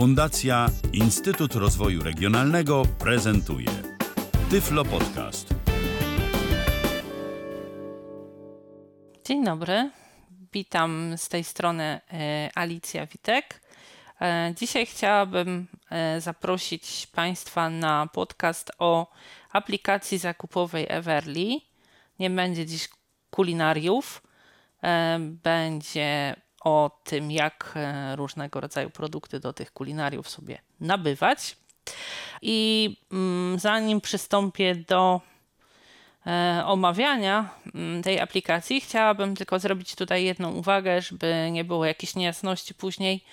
Fundacja Instytut Rozwoju Regionalnego prezentuje Tyflo Podcast. Dzień dobry, witam z tej strony e, Alicja Witek. E, dzisiaj chciałabym e, zaprosić Państwa na podcast o aplikacji zakupowej Everly. Nie będzie dziś kulinariów, będzie o tym, jak e, różnego rodzaju produkty do tych kulinariów sobie nabywać. I mm, zanim przystąpię do e, omawiania mm, tej aplikacji, chciałabym tylko zrobić tutaj jedną uwagę, żeby nie było jakichś niejasności później.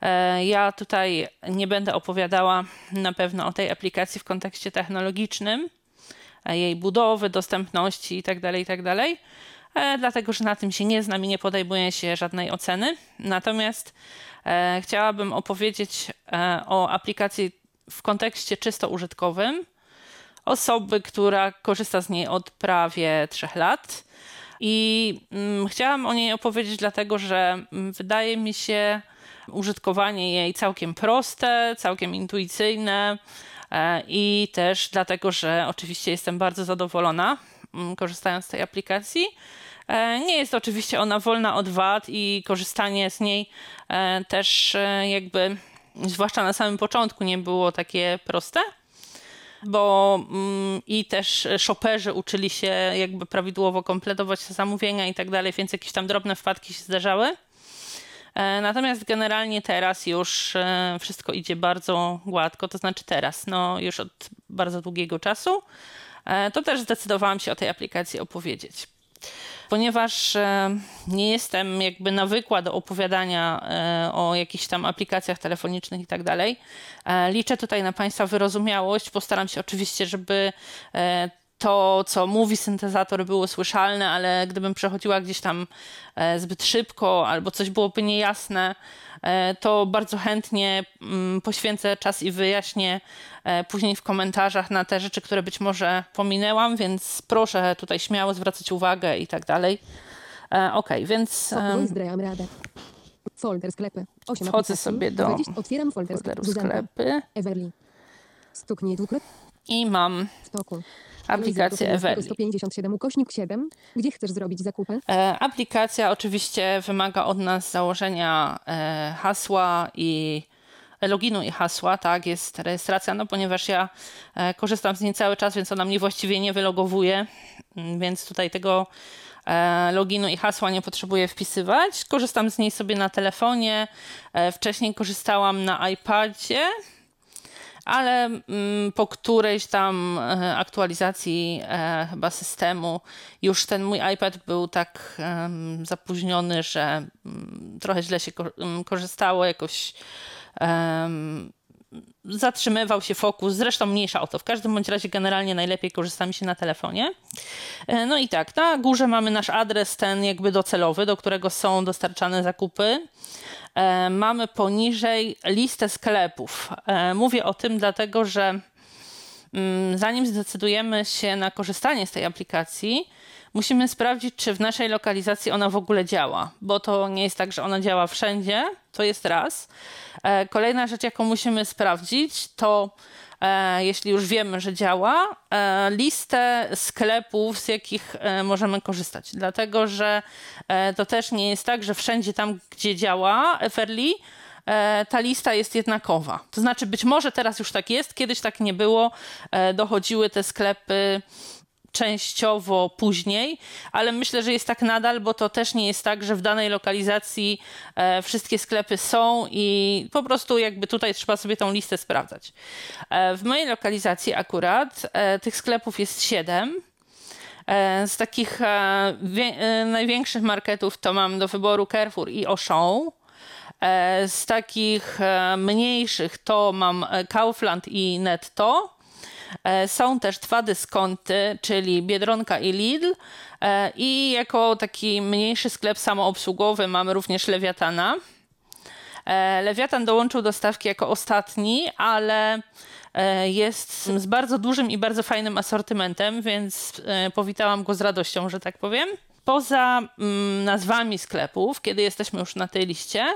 E, ja tutaj nie będę opowiadała na pewno o tej aplikacji w kontekście technologicznym, jej budowy, dostępności itd., tak itd., tak dlatego że na tym się nie znam i nie podejmuje się żadnej oceny. Natomiast e, chciałabym opowiedzieć e, o aplikacji w kontekście czysto użytkowym osoby, która korzysta z niej od prawie trzech lat. I mm, chciałam o niej opowiedzieć, dlatego że mm, wydaje mi się użytkowanie jej całkiem proste, całkiem intuicyjne i też dlatego, że oczywiście jestem bardzo zadowolona mm, korzystając z tej aplikacji. E, nie jest oczywiście ona wolna od wad i korzystanie z niej e, też e, jakby, zwłaszcza na samym początku, nie było takie proste bo mm, i też szoperzy uczyli się jakby prawidłowo kompletować zamówienia i tak dalej, więc jakieś tam drobne wpadki się zdarzały. Natomiast generalnie teraz już wszystko idzie bardzo gładko, to znaczy teraz, no już od bardzo długiego czasu. To też zdecydowałam się o tej aplikacji opowiedzieć ponieważ e, nie jestem jakby nawykła do opowiadania e, o jakichś tam aplikacjach telefonicznych i tak dalej. E, liczę tutaj na Państwa wyrozumiałość. Postaram się oczywiście, żeby to, co mówi syntezator, było słyszalne, ale gdybym przechodziła gdzieś tam zbyt szybko albo coś byłoby niejasne, E, to bardzo chętnie mm, poświęcę czas i wyjaśnię e, później w komentarzach na te rzeczy, które być może pominęłam, więc proszę tutaj śmiało zwracać uwagę i tak dalej. E, ok, więc. Folder sklepy. Wchodzę sobie do Otwieram folder sklepy. Everly. Stuknij I mam aplikację Everly. 157 ukośnik 7. Gdzie chcesz zrobić zakupy? E, aplikacja oczywiście wymaga od nas założenia e, hasła i loginu i hasła, tak, jest rejestracja, no ponieważ ja e, korzystam z niej cały czas, więc ona mnie właściwie nie wylogowuje, mm, więc tutaj tego e, loginu i hasła nie potrzebuję wpisywać. Korzystam z niej sobie na telefonie, e, wcześniej korzystałam na iPadzie, ale mm, po którejś tam e, aktualizacji e, chyba systemu już ten mój iPad był tak zapóźniony, że mm, trochę źle się mm, korzystało, jakoś zatrzymywał się fokus, zresztą mniejsza o to. W każdym bądź razie generalnie najlepiej korzysta mi się na telefonie. E, no i tak, na górze mamy nasz adres, ten jakby docelowy, do którego są dostarczane zakupy. E, mamy poniżej listę sklepów. E, mówię o tym dlatego, że mm, zanim zdecydujemy się na korzystanie z tej aplikacji, musimy sprawdzić, czy w naszej lokalizacji ona w ogóle działa, bo to nie jest tak, że ona działa wszędzie, to jest raz. Kolejna rzecz, jaką musimy sprawdzić, to jeśli już wiemy, że działa, e, listę sklepów, z jakich e, możemy korzystać. Dlatego, że to też nie jest tak, że wszędzie tam, gdzie działa Everly, ta lista jest jednakowa. To znaczy, być może teraz już tak jest, kiedyś tak nie było. Dochodziły te sklepy częściowo później, ale myślę, że jest tak nadal, bo to też nie jest tak, że w danej lokalizacji e, wszystkie sklepy są i po prostu jakby tutaj trzeba sobie tą listę sprawdzać. E, w mojej lokalizacji akurat e, tych sklepów jest siedem. Z takich największych marketów to mam do wyboru Carrefour i Auchan. Z takich mniejszych to mam Kaufland i Netto. E, są też dwa dyskonty, czyli Biedronka i Lidl. E, I jako taki mniejszy sklep samoobsługowy mamy również Lewiatana. E, Lewiatan dołączył do stawki jako ostatni, ale jest z bardzo dużym i bardzo fajnym asortymentem, więc powitałam go z radością, że tak powiem. Poza mm, nazwami sklepów, kiedy jesteśmy już na tej liście,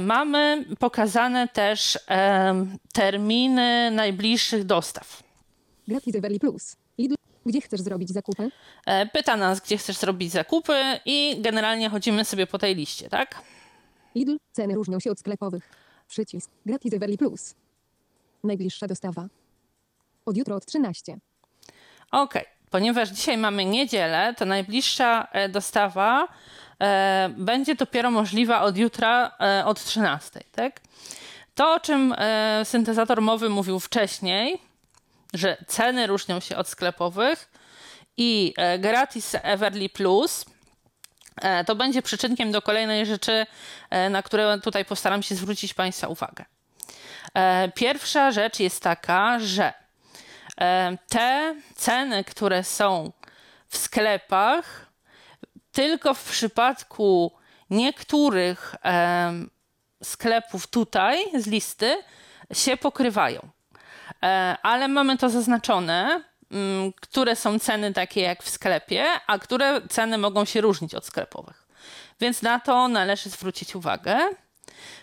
mamy pokazane też e, terminy najbliższych dostaw. Everly Plus. Lidl. Gdzie chcesz zrobić zakupy? E, pyta nas, gdzie chcesz zrobić zakupy i generalnie chodzimy sobie po tej liście, tak? Lidl. Ceny różnią się od sklepowych. Przycisk. Gratis Plus. Najbliższa dostawa. Od jutro od 13. Ok, ponieważ dzisiaj mamy niedzielę, to najbliższa e, dostawa e, będzie dopiero możliwa od jutra e, od 13, tak? To, o czym e, syntezator mowy mówił wcześniej, że ceny różnią się od sklepowych i e, gratis Everly Plus e, to będzie przyczynkiem do kolejnej rzeczy, e, na które tutaj postaram się zwrócić Państwa uwagę. E, Pierwsza rzecz jest taka, że e, te ceny, które są w sklepach, tylko w przypadku niektórych sklepów tutaj z listy się pokrywają. E, ale mamy to zaznaczone, mm, które są ceny takie jak w sklepie, a które ceny mogą się różnić od sklepowych. Więc na to należy zwrócić uwagę.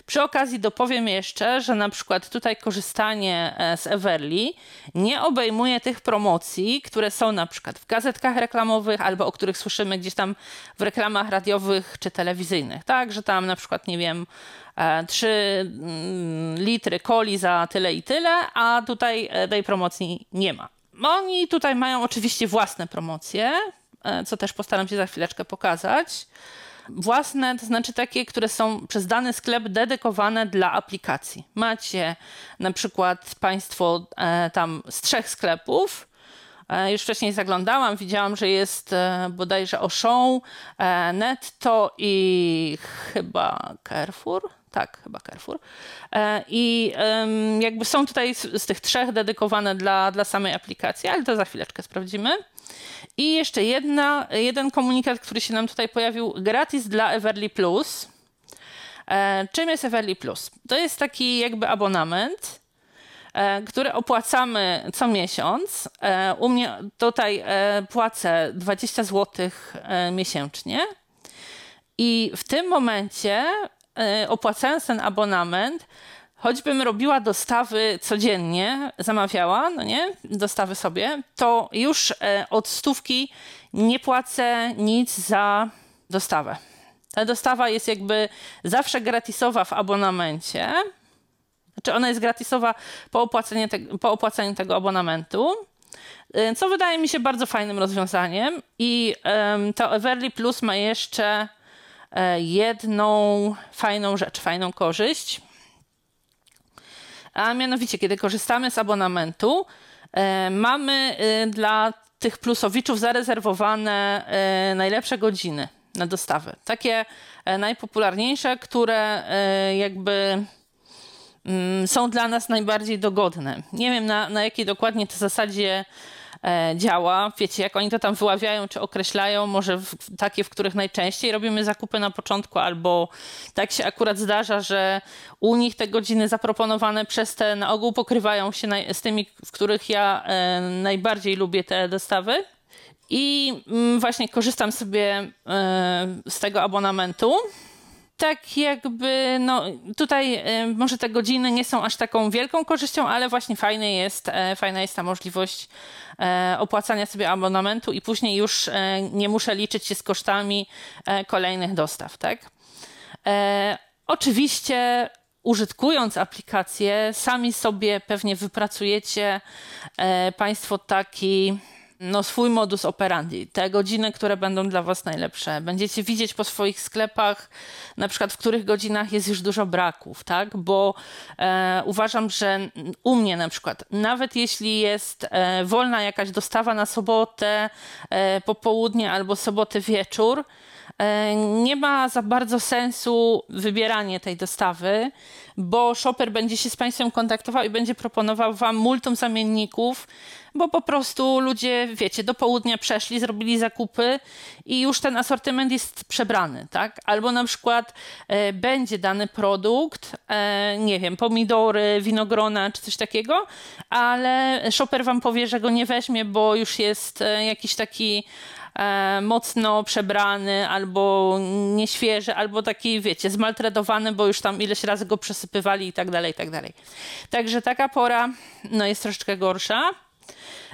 Przy okazji dopowiem jeszcze, że na przykład tutaj korzystanie e, z Everly nie obejmuje tych promocji, które są na przykład w gazetkach reklamowych albo o których słyszymy gdzieś tam w reklamach radiowych czy telewizyjnych. Tak, że tam na przykład, nie wiem, 3 litry coli za tyle i tyle, a tutaj e, tej promocji nie ma. Oni tutaj mają oczywiście własne promocje, e, co też postaram się za chwileczkę pokazać własne, to znaczy takie, które są przez dany sklep dedykowane dla aplikacji. Macie na przykład Państwo e, tam z trzech sklepów. E, już wcześniej zaglądałam, widziałam, że jest e, bodajże Auchan, Netto i chyba Carrefour. Tak, chyba Carrefour. E, I jakby są tutaj z, tych trzech dedykowane dla, dla samej aplikacji, ale to za chwileczkę sprawdzimy. I jeszcze jedna, jeden komunikat, który się nam tutaj pojawił, gratis dla Everly Plus. E, czym jest Everly Plus? To jest taki jakby abonament, e, który opłacamy co miesiąc. U mnie tutaj płacę 20 zł miesięcznie. I w tym momencie, opłacając ten abonament, choćbym robiła dostawy codziennie, zamawiała, no nie, dostawy sobie, to już e, od stówki nie płacę nic za dostawę. Ta dostawa jest jakby zawsze gratisowa w abonamencie. Znaczy ona jest gratisowa po opłaceniu, te, po opłaceniu tego abonamentu. e, Co wydaje mi się bardzo fajnym rozwiązaniem. I em, to Everly Plus ma jeszcze e, jedną fajną rzecz, fajną korzyść a mianowicie, kiedy korzystamy z abonamentu, e, mamy e, dla tych plusowiczów zarezerwowane e, najlepsze godziny na dostawę. Takie e, najpopularniejsze, które e, jakby mm, są dla nas najbardziej dogodne. Nie wiem na, na jakiej dokładnie to zasadzie e, działa. Wiecie, jak oni to tam wyławiają czy określają, może w, takie, w których najczęściej robimy zakupy na początku, albo tak się akurat zdarza, że u nich te godziny zaproponowane przez te na ogół pokrywają się naj, z tymi, w których ja e, najbardziej lubię te dostawy. I mm, właśnie korzystam sobie e, z tego abonamentu tak jakby, no tutaj e, może te godziny nie są aż taką wielką korzyścią, ale właśnie fajny jest, e, fajna jest ta możliwość e, opłacania sobie abonamentu i później już e, nie muszę liczyć się z kosztami kolejnych dostaw, tak? Oczywiście użytkując aplikację, sami sobie pewnie wypracujecie Państwo taki no, swój modus operandi, te godziny, które będą dla Was najlepsze. Będziecie widzieć po swoich sklepach, na przykład w których godzinach jest już dużo braków, tak? Bo e, uważam, że u mnie na przykład, nawet jeśli jest e, wolna jakaś dostawa na sobotę, e, popołudnie albo sobotę wieczór, e, nie ma za bardzo sensu wybieranie tej dostawy, bo shopper będzie się z Państwem kontaktował i będzie proponował Wam multum zamienników, bo po prostu ludzie, wiecie, do południa przeszli, zrobili zakupy i już ten asortyment jest przebrany, tak? Albo na przykład e, będzie dany produkt, e, nie wiem, pomidory, winogrona czy coś takiego, ale shopper Wam powie, że go nie weźmie, bo już jest e, jakiś taki e, mocno przebrany, albo nieświeży, albo taki, wiecie, zmaltretowany, bo już tam ileś razy go przesypywali i tak dalej, i tak dalej. Także taka pora no, jest troszeczkę gorsza.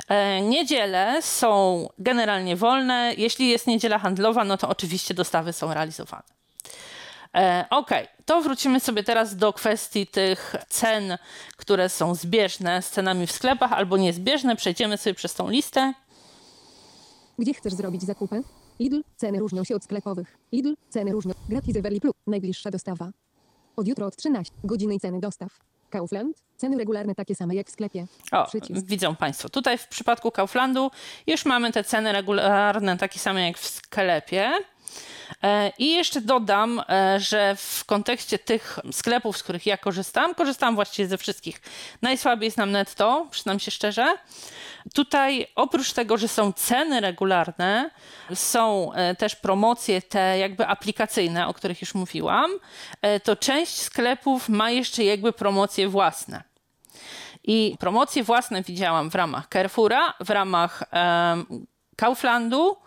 E, niedziele są generalnie wolne. Jeśli jest niedziela handlowa, no to oczywiście dostawy są realizowane. E, ok, to wrócimy sobie teraz do kwestii tych cen, które są zbieżne z cenami w sklepach albo niezbieżne. Przejdziemy sobie przez tą listę. Gdzie chcesz zrobić zakupy? Lidl. Ceny różnią się od sklepowych. Lidl. Ceny różnią. Gratis Everly Plus. Najbliższa dostawa. Od jutro od 13 godziny ceny dostaw. Kaufland. Ceny regularne takie same jak w sklepie. O, Przycisk. widzą Państwo. Tutaj w przypadku Kauflandu już mamy te ceny regularne takie same jak w sklepie. E, I jeszcze dodam, e, że w kontekście tych sklepów, z których ja korzystam, korzystam właściwie ze wszystkich. Najsłabiej jest nam netto, przyznam się szczerze. Tutaj oprócz tego, że są ceny regularne, są e, też promocje te jakby aplikacyjne, o których już mówiłam, to część sklepów ma jeszcze jakby promocje własne. I promocje własne widziałam w ramach Carrefoura, w ramach em, Kauflandu,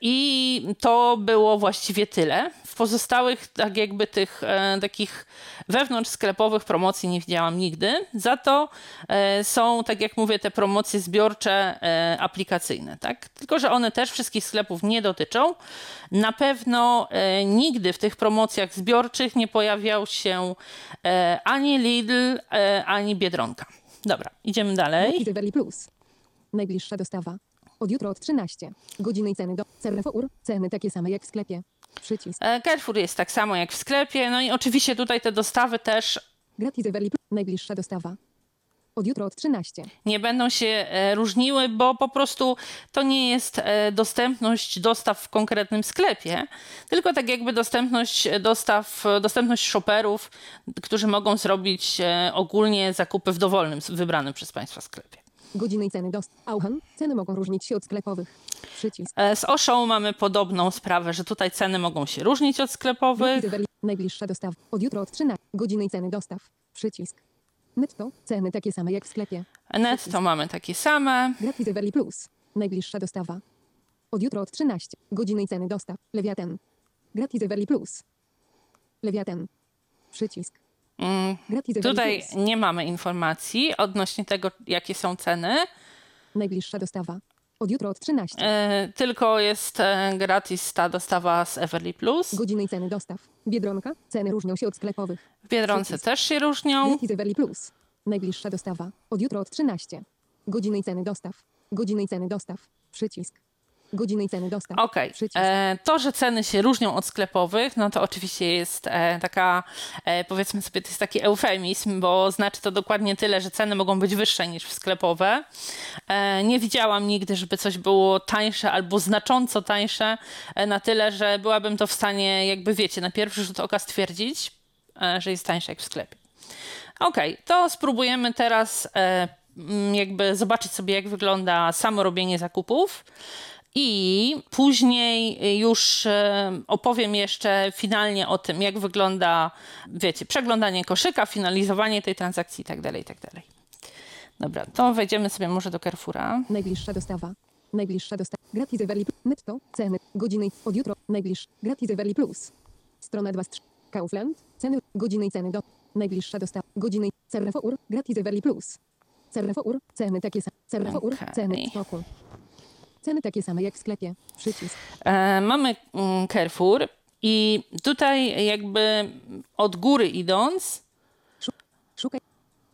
I to było właściwie tyle. W pozostałych, tak jakby tych e, takich wewnątrz sklepowych promocji nie widziałam nigdy. Za to e, są, tak jak mówię, te promocje zbiorcze e, aplikacyjne. Tak? Tylko, że one też wszystkich sklepów nie dotyczą. Na pewno e, nigdy w tych promocjach zbiorczych nie pojawiał się e, ani Lidl, e, ani Biedronka. Dobra, idziemy dalej. Everly Plus. Najbliższa dostawa. Od jutro od 13 godziny i ceny do. Carrefour. Ceny takie same jak w sklepie. Przycisk. E, Carrefour jest tak samo jak w sklepie. No i oczywiście tutaj te dostawy też Gratis Everly. Najbliższa dostawa. Od jutro od 13. nie będą się e, różniły, bo po prostu to nie jest e, dostępność dostaw w konkretnym sklepie, tylko tak jakby dostępność dostaw, dostępność shopperów, którzy mogą zrobić ogólnie zakupy w dowolnym, wybranym przez Państwa sklepie. Godziny i ceny dostaw. Auchan. Ceny mogą różnić się od sklepowych. Przycisk. E, Z Oshą mamy podobną sprawę, że tutaj ceny mogą się różnić od sklepowych. Najbliższa dostawa. Od jutro od 13. Godziny i ceny dostaw. Przycisk. Netto. Ceny takie same jak w sklepie. Netto mamy takie same. Gratis Everly Plus. Najbliższa dostawa. Od jutro od 13. Godziny i ceny dostaw. Lewiaten. Gratis Everly Plus. Lewiaten. Przycisk. Mm, Tutaj nie mamy informacji odnośnie tego, jakie są ceny. Najbliższa dostawa. Od jutro od 13. E, tylko jest e, gratis ta dostawa z Everly Plus. Godziny i ceny dostaw. Biedronka. Ceny różnią się od sklepowych. W Biedronce też się różnią. Gratis Everly Plus. Najbliższa dostawa. Od jutro od 13. Godziny i ceny dostaw. Godziny i ceny dostaw. Przycisk. Godziny i ceny dostaw. Okej. Przycisk. E, To, że ceny się różnią od sklepowych, no to oczywiście jest e, taka, e, powiedzmy sobie, to jest taki eufemizm, bo znaczy to dokładnie tyle, że ceny mogą być wyższe niż w sklepowe. Nie widziałam nigdy, żeby coś było tańsze albo znacząco tańsze na tyle, że byłabym to w stanie, jakby wiecie, na pierwszy rzut oka stwierdzić, że jest tańsze jak w sklepie. Okej, to spróbujemy teraz jakby zobaczyć sobie, jak wygląda samo robienie zakupów. I później już e, opowiem jeszcze finalnie o tym, jak wygląda, wiecie, przeglądanie koszyka, finalizowanie tej transakcji itd., itd. Dobra, to wejdziemy sobie może do Carrefoura. Najbliższa dostawa. Najbliższa dostawa. Gratis Everly. Netto. Ceny. Godziny. Od jutro. Najbliższa. Gratis Everly Plus. Strona 2. strz- Kaufland. Ceny. Godziny i ceny do. Najbliższa dostawa. Godziny. Carrefour. Gratis Everly Plus. Carrefour. Ceny takie same. Carrefour. Okej. Ceny stoku. Ceny takie same jak w sklepie. Przycisk. E, mamy mm, Carrefour i tutaj jakby od góry idąc, Szukaj.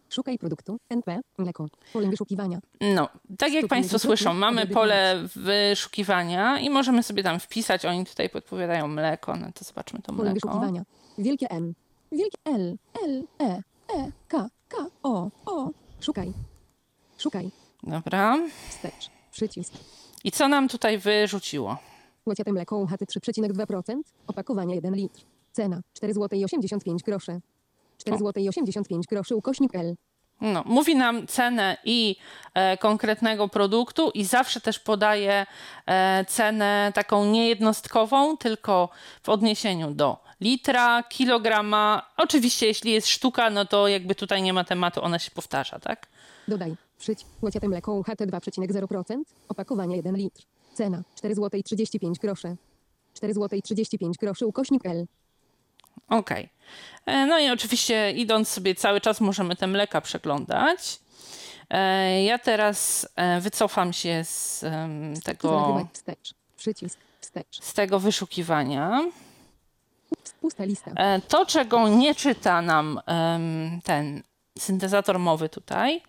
Szukaj produktu. NP. Mleko. Pole wyszukiwania. No, tak jak Państwo słyszą, mamy pole wyszukiwania i możemy sobie tam wpisać. Oni tutaj podpowiadadą mleko, no to zobaczmy to Pole mleko. wyszukiwania. Wielkie M. Wielkie L. L. E. E. K. K. O. O. Szukaj. Szukaj. Dobra. Wstecz. Przycisk. I co nam tutaj wyrzuciło? Łaciate mleko UHT 3,2%. Opakowanie 1 litr. Cena 4 zł i 85 groszy. 4 zł i 85 groszy ukośnik L. No, mówi nam cenę i e, konkretnego produktu i zawsze też podaje e, cenę taką niejednostkową, tylko w odniesieniu do litra, kilograma. Oczywiście, jeśli jest sztuka, no to jakby tutaj nie ma tematu, ona się powtarza, tak? Dodaj. Przyć. Łaciate mleko UHT 2,0%. Opakowanie 1 litr. Cena 4 zł 35 groszy. 4 zł 35 groszy ukośnik L. Okej. E, No i oczywiście idąc sobie cały czas możemy te mleka przeglądać. E, Ja teraz e, wycofam się z tego. Przycisk wstecz. z tego wyszukiwania. Pusta lista. To, czego nie czyta nam ten syntezator mowy tutaj,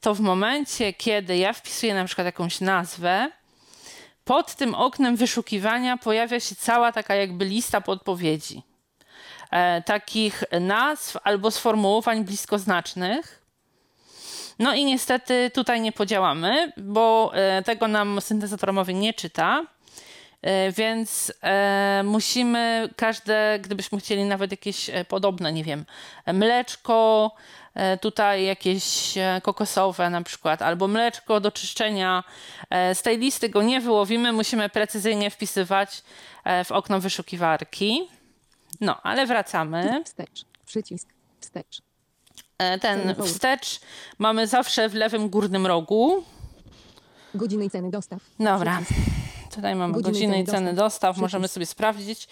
to w momencie, kiedy ja wpisuję na przykład jakąś nazwę, pod tym oknem wyszukiwania pojawia się cała taka jakby lista podpowiedzi. E, takich nazw albo sformułowań bliskoznacznych. No i niestety tutaj nie podziałamy, bo e, tego nam syntezator mowy nie czyta. E, Więc e, musimy każde, gdybyśmy chcieli nawet jakieś e, podobne, nie wiem, mleczko, tutaj jakieś kokosowe na przykład, albo mleczko do czyszczenia, z tej listy go nie wyłowimy, musimy precyzyjnie wpisywać w okno wyszukiwarki. No, ale wracamy. Wstecz. Przycisk wstecz. Ten wstecz mamy zawsze w lewym górnym rogu. Godziny i ceny dostaw. Dobra. Przycisk. Tutaj mamy Godziny godziny i ceny ceny dostaw. Przycisk. Możemy sobie sprawdzić,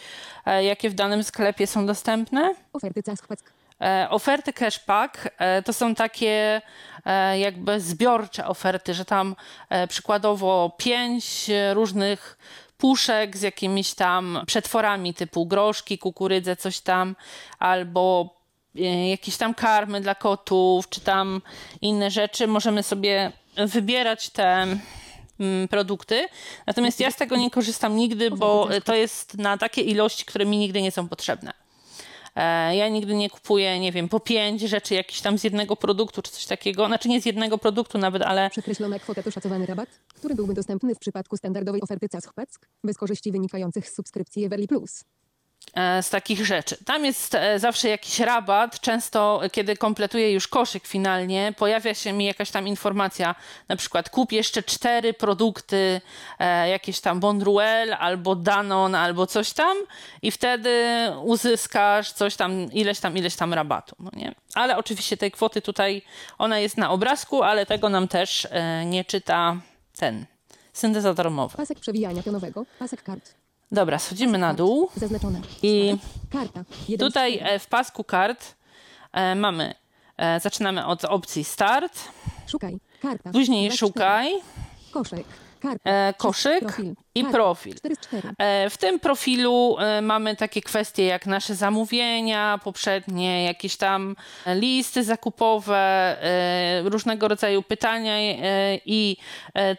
e, jakie w danym sklepie są dostępne. Oferty Caschpack. E, Oferty cashback e, to są takie e, jakby zbiorcze oferty, że tam e, przykładowo pięć różnych puszek z jakimiś tam przetworami typu groszki, kukurydzę, coś tam, albo e, jakieś tam karmy dla kotów, czy tam inne rzeczy. Możemy sobie wybierać te produkty. Natomiast ja z tego nie korzystam nigdy, bo to jest na takie ilości, które mi nigdy nie są potrzebne. E, Ja nigdy nie kupuję, nie wiem, po pięć rzeczy jakiś tam z jednego produktu czy coś takiego. Znaczy nie z jednego produktu nawet, ale Przekreślona kwota to szacowany rabat, który byłby dostępny w przypadku standardowej oferty Caschpack, bez korzyści wynikających z subskrypcji Everly Plus. E, z takich rzeczy. Tam jest e, zawsze jakiś rabat. Często, e, kiedy kompletuję już koszyk finalnie, pojawia się mi jakaś tam informacja, na przykład kup jeszcze cztery produkty, jakieś tam Bonruel albo Danon albo coś tam i wtedy uzyskasz coś tam, ileś tam, ileś tam rabatu. No nie? Ale oczywiście tej kwoty tutaj, ona jest na obrazku, ale tego nam też nie czyta ten syntezator mowy. Pasek przewijania pionowego, pasek kart. Dobra, schodzimy na dół. Zaznaczone. I Tutaj e, w pasku kart e, mamy, e, zaczynamy od opcji start, Szukaj. Karta. później szukaj. Koszyk. Karta. koszyk Profil. I Karta. profil. 4 z 4. E, W tym profilu e, mamy takie kwestie jak nasze zamówienia poprzednie, jakieś tam listy zakupowe, e, różnego rodzaju pytania i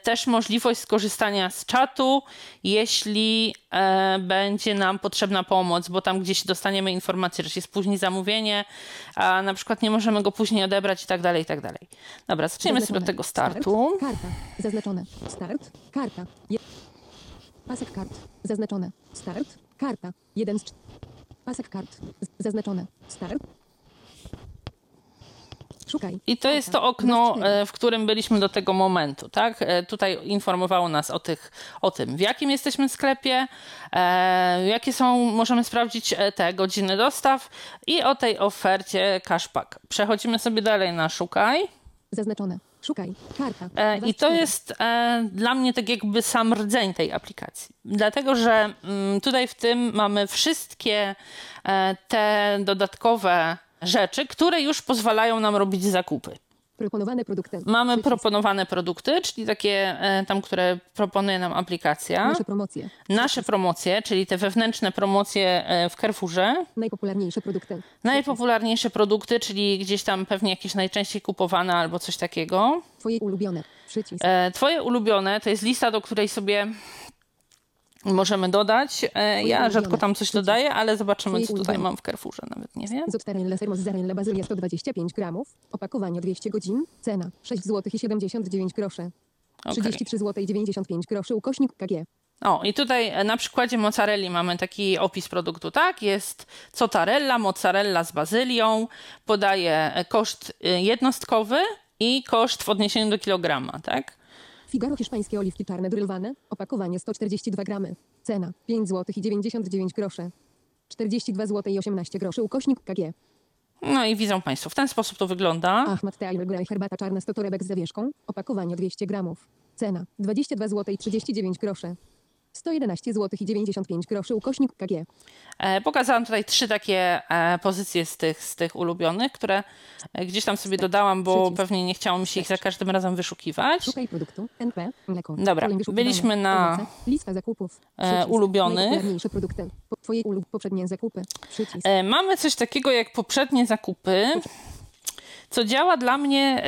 też możliwość skorzystania z czatu, jeśli będzie nam potrzebna pomoc, bo tam gdzieś dostaniemy informację, że się spóźni zamówienie, a na przykład nie możemy go później odebrać i tak dalej, i tak dalej. Dobra, zaczniemy sobie od tego startu. Start. Karta. Zaznaczone. Start. Karta. Pasek kart. Zaznaczone. Start. Karta. Jeden z cz... Pasek kart. Zaznaczone. Start. Szukaj. I to jest to okno, e, w którym byliśmy do tego momentu, tak? E, Tutaj informowało nas o, tych, o tym, w jakim jesteśmy sklepie, e, jakie są, możemy sprawdzić e, te godziny dostaw i o tej ofercie cashback. Przechodzimy sobie dalej na szukaj. Zaznaczone. Szukaj. Karta. E, I to jest e, dla mnie tak jakby sam rdzeń tej aplikacji. Dlatego, że mm, tutaj w tym mamy wszystkie e, te dodatkowe rzeczy, które już pozwalają nam robić zakupy. Proponowane produkty. Mamy Przycisk. proponowane produkty, czyli takie e, tam, które proponuje nam aplikacja. Nasze promocje. Nasze promocje, czyli te wewnętrzne promocje e, w Carrefourze. Najpopularniejsze produkty. Najpopularniejsze produkty, czyli gdzieś tam pewnie jakieś najczęściej kupowane albo coś takiego. Twoje ulubione. Przycisk. E, Twoje ulubione to jest lista, do której sobie możemy dodać. E, Ja rzadko tam coś dodaję, ale zobaczymy, co tutaj mam w Carrefourze. Nawet nie wiem. Zotarella sermos zarella bazylia 125 gramów. Opakowanie 200 godzin. Cena 6 zł i 79 groszy. Okej. 33 zł i 95 groszy ukośnik KG. O, i tutaj e, na przykładzie mozzarelli mamy taki opis produktu, tak? Jest cotarella, mozzarella z bazylią, podaje koszt e, jednostkowy i koszt w odniesieniu do kilograma, tak? Figaro hiszpańskie oliwki czarne drylowane. Opakowanie 142 gramy. Cena 5 zł i 99 groszy. 42 zł i 18 groszy ukośnik KG. No i widzą Państwo, w ten sposób to wygląda. Ahmad Teair Grey herbata czarna 100 torebek z zawieszką. Opakowanie 200 gramów. Cena 22 zł i 39 groszy. 111 zł i 95 groszy ukośnik KG. E, Pokazałam tutaj trzy takie e, pozycje z tych, z tych ulubionych, które e, gdzieś tam sobie dodałam, bo Przycisk. pewnie nie chciało mi się ich za każdym razem wyszukiwać. Szukaj produktu. NP. Mleko. Dobra, byliśmy na. Lista zakupów. ulubionych. Produkty. Twoje ulub poprzednie zakupy. Przycisk. Mamy coś takiego jak poprzednie zakupy, co działa dla mnie,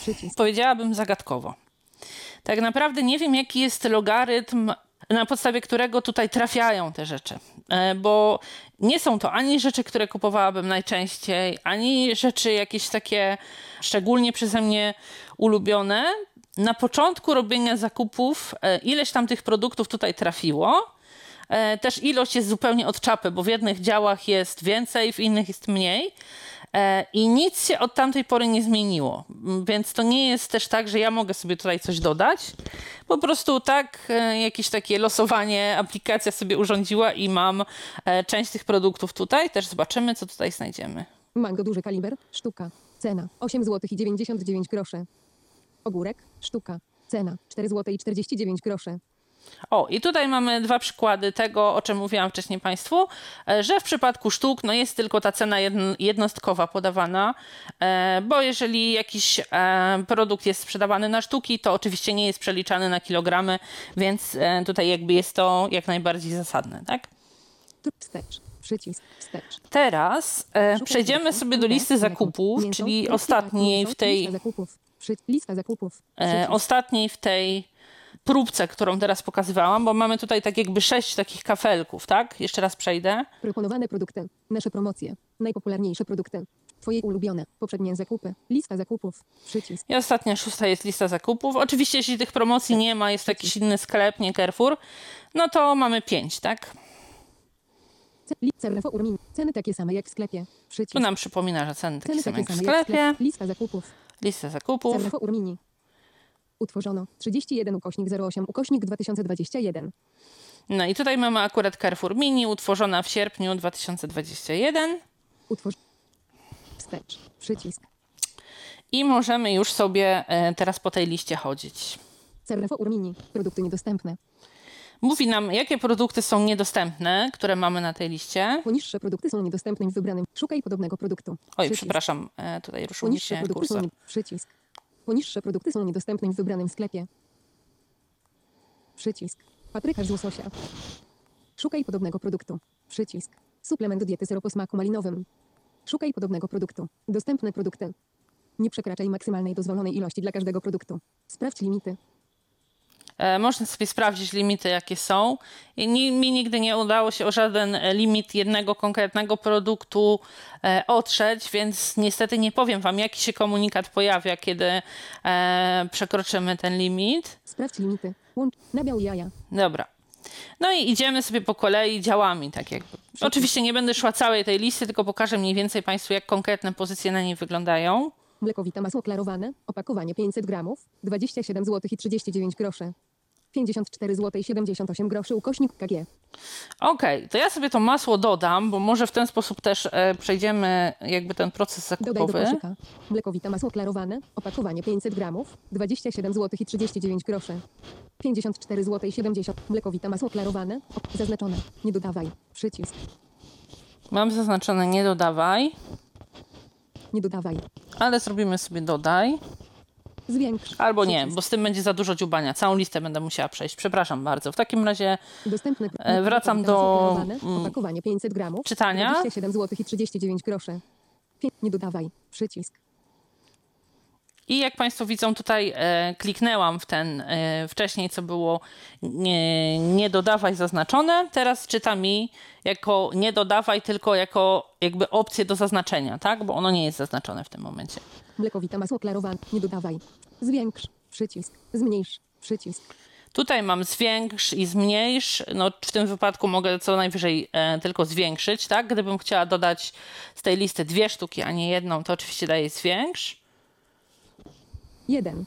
Przycisk. powiedziałabym, zagadkowo. Tak naprawdę nie wiem, jaki jest logarytm, na podstawie którego tutaj trafiają te rzeczy. E, Bo nie są to ani rzeczy, które kupowałabym najczęściej, ani rzeczy jakieś takie szczególnie przeze mnie ulubione. Na początku robienia zakupów e, ileś tam tych produktów tutaj trafiło. E, Też ilość jest zupełnie od czapy, bo w jednych działach jest więcej, w innych jest mniej. E, I nic się od tamtej pory nie zmieniło. Więc to nie jest też tak, że ja mogę sobie tutaj coś dodać. Po prostu tak, e, jakieś takie losowanie aplikacja sobie urządziła i mam e, część tych produktów tutaj. Też zobaczymy, co tutaj znajdziemy. Mango duży kaliber. Sztuka. Cena 8 zł i 99 groszy. Ogórek. Sztuka. Cena 4 zł i 49 groszy. O, i tutaj mamy dwa przykłady tego, o czym mówiłam wcześniej Państwu, e, że w przypadku sztuk no jest tylko ta cena jedn- jednostkowa podawana, e, bo jeżeli jakiś e, produkt jest sprzedawany na sztuki, to oczywiście nie jest przeliczany na kilogramy, więc tutaj jakby jest to jak najbardziej zasadne, tak? Wstecz. Przycisk. Wstecz. Teraz przejdziemy sobie do listy zakupów, czyli ostatniej w tej Lista zakupów. Lista ostatniej w tej próbce, którą teraz pokazywałam, bo mamy tutaj tak jakby sześć takich kafelków, tak? Jeszcze raz przejdę. Proponowane produkty. Nasze promocje. Najpopularniejsze produkty. Twoje ulubione. Poprzednie zakupy. Lista zakupów. Przycisk. I ostatnia, szósta jest lista zakupów. Oczywiście, jeśli tych promocji nie ma, jest jakiś inny sklep, nie Carrefour, no to mamy pięć, tak? Ceny takie same jak w sklepie. Przycisk. Tu nam przypomina, że ceny takie Ceny same takie jak w same jak w sklepie. Lista zakupów. Lista zakupów. Urmini. Utworzono 31 ukośnik 08 ukośnik 2021. No i tutaj mamy akurat Carrefour Mini, utworzona w sierpniu 2021. Utwórz. Wstecz. Przycisk. I możemy już sobie e, teraz po tej liście chodzić. Carrefour Urmini. Produkty niedostępne. Mówi nam, jakie produkty są niedostępne, które mamy na tej liście. Poniższe produkty są niedostępne w wybranym. Szukaj podobnego produktu. Oj, Przycisk. przepraszam, e, tutaj ruszył mi się są kursor. nie... Przycisk. Poniższe produkty są niedostępne w wybranym sklepie. Przycisk. Paprykarz z łososia. Szukaj podobnego produktu. Przycisk. Suplement diety syrop o smaku malinowym. Szukaj podobnego produktu. Dostępne produkty. Nie przekraczaj maksymalnej dozwolonej ilości dla każdego produktu. Sprawdź limity. E, Można sobie sprawdzić limity, jakie są. I mi nigdy nie udało się o żaden e, limit jednego konkretnego produktu e, otrzeć, więc niestety nie powiem Wam, jaki się komunikat pojawia, kiedy przekroczymy ten limit. Sprawdź limity. Łącz. Nabiał jaja. Dobra. No i idziemy sobie po kolei działami, tak jakby. Oczywiście nie będę szła całej tej listy, tylko pokażę mniej więcej Państwu, jak konkretne pozycje na niej wyglądają. Mlekowite masło klarowane. Opakowanie 500 gramów. 27 zł i 39 groszy. 54 zł i 78 groszy ukośnik KG. Okej, to ja sobie to masło dodam, bo może w ten sposób też e, przejdziemy jakby ten proces Dodaj do zakupowy. koszyka. Mlekowite masło klarowane. Opakowanie 500 gramów. 27 zł i 39 groszy. 54 zł i 70. Mlekowite masło klarowane. Zaznaczone. Nie dodawaj. Przycisk. Mam zaznaczone nie dodawaj, Nie dodawaj. ale zrobimy sobie dodaj. Zwiększ. Albo nie, bo z tym będzie za dużo dziubania. Całą listę będę musiała przejść. Przepraszam bardzo. W takim razie Dostępne. Wracam do, mm, Opakowanie 500 gramów. czytania. 27 zł i 39 groszy. Nie dodawaj. Przycisk. I jak Państwo widzą, tutaj e, kliknęłam w ten e, wcześniej, co było nie, nie dodawaj zaznaczone. Teraz czyta mi jako nie dodawaj, tylko jako jakby opcję do zaznaczenia, tak? Bo ono nie jest zaznaczone w tym momencie. Mlekowite masło klarowane. Nie dodawaj. Zwiększ. Przycisk. Zmniejsz. Przycisk. Tutaj mam zwiększ i zmniejsz. No, w tym wypadku mogę co najwyżej e, tylko zwiększyć, tak? Gdybym chciała dodać z tej listy dwie sztuki, a nie jedną, to oczywiście daję zwiększ. 1.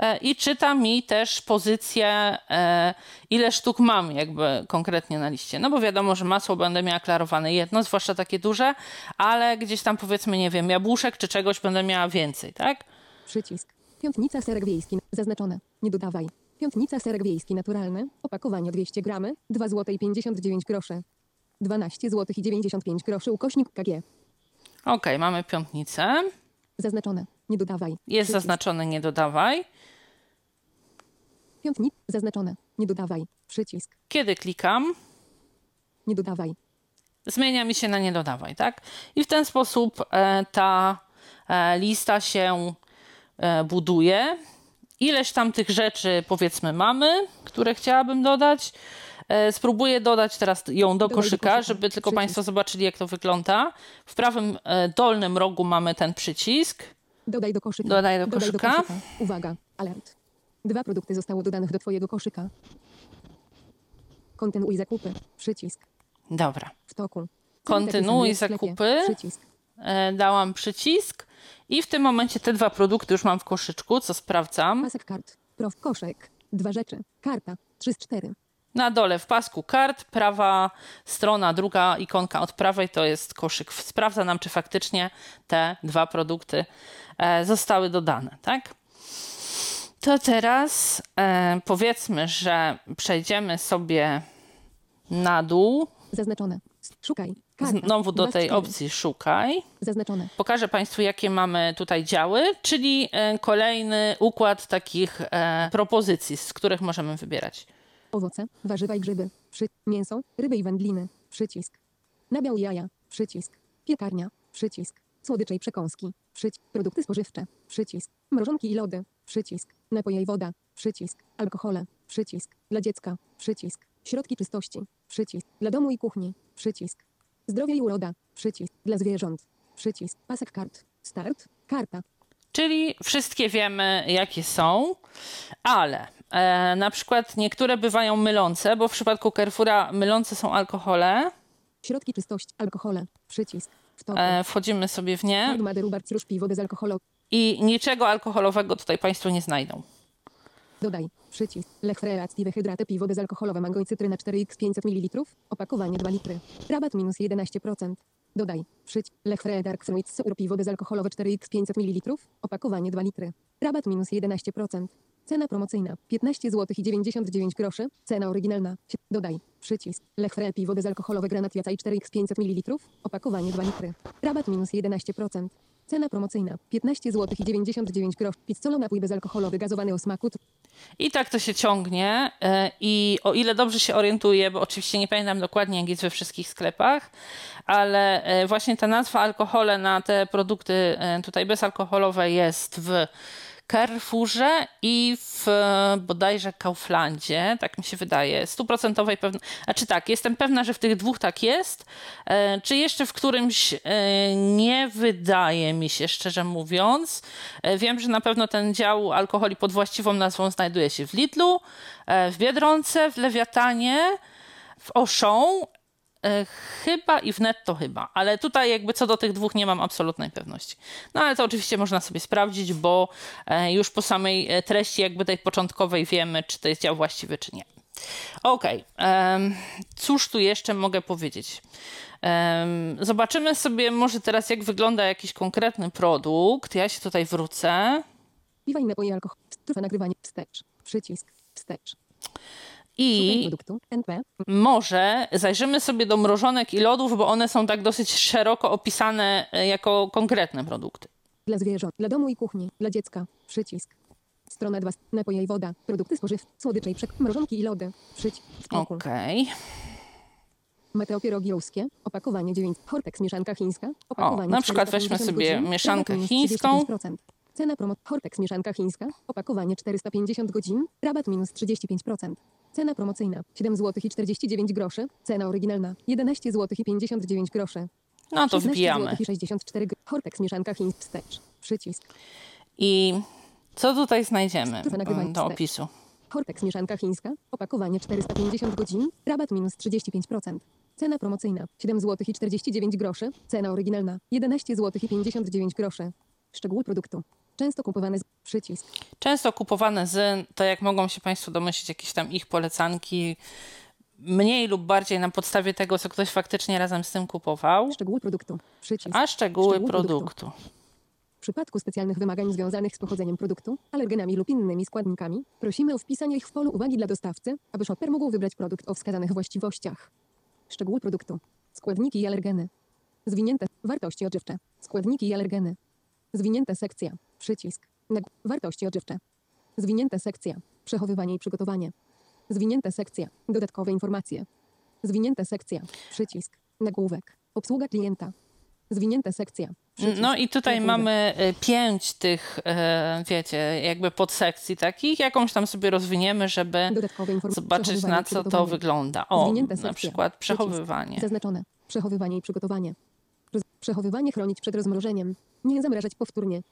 E, I czyta mi też pozycję, e, ile sztuk mam jakby konkretnie na liście. No bo wiadomo, że masło będę miała klarowane jedno, zwłaszcza takie duże, ale gdzieś tam powiedzmy, nie wiem, jabłuszek czy czegoś będę miała więcej, tak? Przycisk. Piątnica serek wiejski. Zaznaczone. Nie dodawaj. Piątnica serek wiejski naturalny. Opakowanie 200 gramy. 2 zł i 59 groszy. 12 zł i 95 groszy. Ukośnik KG. Ok, mamy piątnicę. Zaznaczone. Nie dodawaj. Jest Przycisk. zaznaczone nie dodawaj. Piątnik. Zaznaczone. Nie dodawaj. Przycisk. Kiedy klikam, Nie dodawaj. zmienia mi się na nie dodawaj, tak? I w ten sposób e, ta e, lista się e, buduje. Ileś tam tych rzeczy powiedzmy mamy, które chciałabym dodać. E, spróbuję dodać teraz ją do Dodaj do koszyka, koszyka. żeby tylko. Państwo zobaczyli, jak to wygląda. W prawym e, dolnym rogu mamy ten przycisk. Dodaj do koszyka. Dodaj do koszyka. Uwaga. Alert. Dwa produkty zostało dodanych do Twojego koszyka. Kontynuuj zakupy. Przycisk. Dobra. W toku. Kontynuuj zakupy. Przycisk. E, dałam przycisk i w tym momencie te dwa produkty już mam w koszyczku, co sprawdzam. Pasek kart. Prof. Koszek. Dwa rzeczy. Karta. 3 z 4. Na dole w pasku kart, prawa strona, druga ikonka od prawej to jest koszyk. Sprawdza nam, czy faktycznie te dwa produkty e, zostały dodane, tak? To teraz e, powiedzmy, że przejdziemy sobie na dół, Zaznaczone. Szukaj. Karta. znowu do tej opcji szukaj. Zaznaczone. Pokażę Państwu, jakie mamy tutaj działy, czyli e, kolejny układ takich e, propozycji, z których możemy wybierać. Owoce, warzywa i grzyby. Przy... Mięso, ryby i wędliny. Przycisk. Nabiał i jaja. Przycisk. Piekarnia. Przycisk. Słodycze i przekąski. Przycisk. Produkty spożywcze. Przycisk. Mrożonki i lody. Przycisk. Napoje i woda. Przycisk. Alkohole. Przycisk. Dla dziecka. Przycisk. Środki czystości. Przycisk. Dla domu i kuchni. Przycisk. Zdrowie i uroda. Przycisk. Dla zwierząt. Przycisk. Pasek kart. Start. Karta. Czyli wszystkie wiemy, jakie są, ale e, na przykład niektóre bywają mylące, bo w przypadku Carrefoura mylące są alkohole. Środki czystości. Alkohole. Przycisk. E, wchodzimy sobie w nie. I niczego alkoholowego tutaj Państwo nie znajdą. Dodaj. Przycisk. Lech Relactive Hydrate piwo bezalkoholowe mango i cytryna 4x 500 ml. Opakowanie 2 litry. Rabat minus 11%. Dodaj. Przycisk. Lech Dark Fruit Sur piwo bezalkoholowe 4x 500 ml. Opakowanie 2 litry. Rabat minus 11%. Cena promocyjna 15 zł i 99 groszy. Cena oryginalna. Dodaj. Przycisk. Lech Frel piwo bezalkoholowe Granat Jacaj 4x 500 ml. Opakowanie 2 litry. Rabat minus 11%. Cena promocyjna 15 zł i 99 groszy. Pizzolo napój bezalkoholowy gazowany o smaku. I tak to się ciągnie. e, I o ile dobrze się orientuję, bo oczywiście nie pamiętam dokładnie, jak jest we wszystkich sklepach, ale e, właśnie ta nazwa alkohole na te produkty e, tutaj bezalkoholowe jest w Carrefourze i w e, bodajże Kauflandzie, tak mi się wydaje, stuprocentowej pewności. Znaczy tak, jestem pewna, że w tych dwóch tak jest. E, Czy jeszcze w którymś e, nie wydaje mi się, szczerze mówiąc. Wiem, że na pewno ten dział alkoholi pod właściwą nazwą znajduje się w Lidlu, w Biedronce, w Lewiatanie, w e, chyba i w Netto chyba, ale tutaj jakby co do tych dwóch nie mam absolutnej pewności. No ale to oczywiście można sobie sprawdzić, bo e, już po samej e, treści jakby tej początkowej wiemy, czy to jest dział właściwy, czy nie. Okej, em, cóż tu jeszcze mogę powiedzieć? Zobaczymy sobie może teraz, jak wygląda jakiś konkretny produkt. Ja się tutaj wrócę Piwa i alkohol. Trufa nagrywanie. Wstecz. Przycisk. Wstecz. I może zajrzymy sobie do mrożonek i lodów, bo one są tak dosyć szeroko opisane e, jako konkretne produkty. Dla zwierząt. Dla domu i kuchni. Dla dziecka. Przycisk. Strona 2. Napoje i woda. Produkty spożywcze. Słodycze i przek... Mrożonki i lody. Toku. Okej. Meteo pierogi ruskie. Opakowanie 9. Hortex mieszanka chińska. Opakowanie na przykład 450 weźmy sobie mieszankę chińską. 35%. Cena promo. Hortex mieszanka chińska. Opakowanie 450 godzin. Rabat minus 35%. Cena promocyjna 7 zł i 49 groszy. Cena oryginalna 11 zł i 59 groszy. No to 16 wbijamy. zł i 64 gr. Hortex mieszanka chińska. Wstecz. Przycisk. I co tutaj znajdziemy do opisu? Hortex mieszanka chińska. Opakowanie 450 godzin. Rabat minus 35%. Cena promocyjna 7 zł i 49 groszy. Cena oryginalna 11 zł i 59 groszy. Szczegóły produktu. Często kupowany z przycisk. Często kupowane z, to jak mogą się Państwo domyślić, jakieś tam ich polecanki, mniej lub bardziej na podstawie tego, co ktoś faktycznie razem z tym kupował, Szczegóły produktu. Przycisk. a szczegóły Szczegóły produktu. W przypadku specjalnych wymagań związanych z pochodzeniem produktu, alergenami lub innymi składnikami, prosimy o wpisanie ich w polu uwagi dla dostawcy, aby shopper mógł wybrać produkt o wskazanych właściwościach. Szczegóły produktu. Składniki i alergeny. Zwinięte wartości odżywcze. Składniki i alergeny. Zwinięta sekcja. Przycisk. Wartości odżywcze. Zwinięta sekcja. Przechowywanie i przygotowanie. Zwinięta sekcja. Dodatkowe informacje. Zwinięta sekcja. Przycisk. Nagłówek. Obsługa klienta. Zwinięta sekcja. Przycisk. No i tutaj Nagłówek. mamy y, pięć tych, e, wiecie, jakby podsekcji takich. Jakąś tam sobie rozwiniemy, żeby zobaczyć na co to wygląda. O, na przykład Przycisk. przechowywanie. Zaznaczone. Przechowywanie i przygotowanie. Przechowywanie chronić przed rozmrożeniem. Nie zamrażać powtórnie.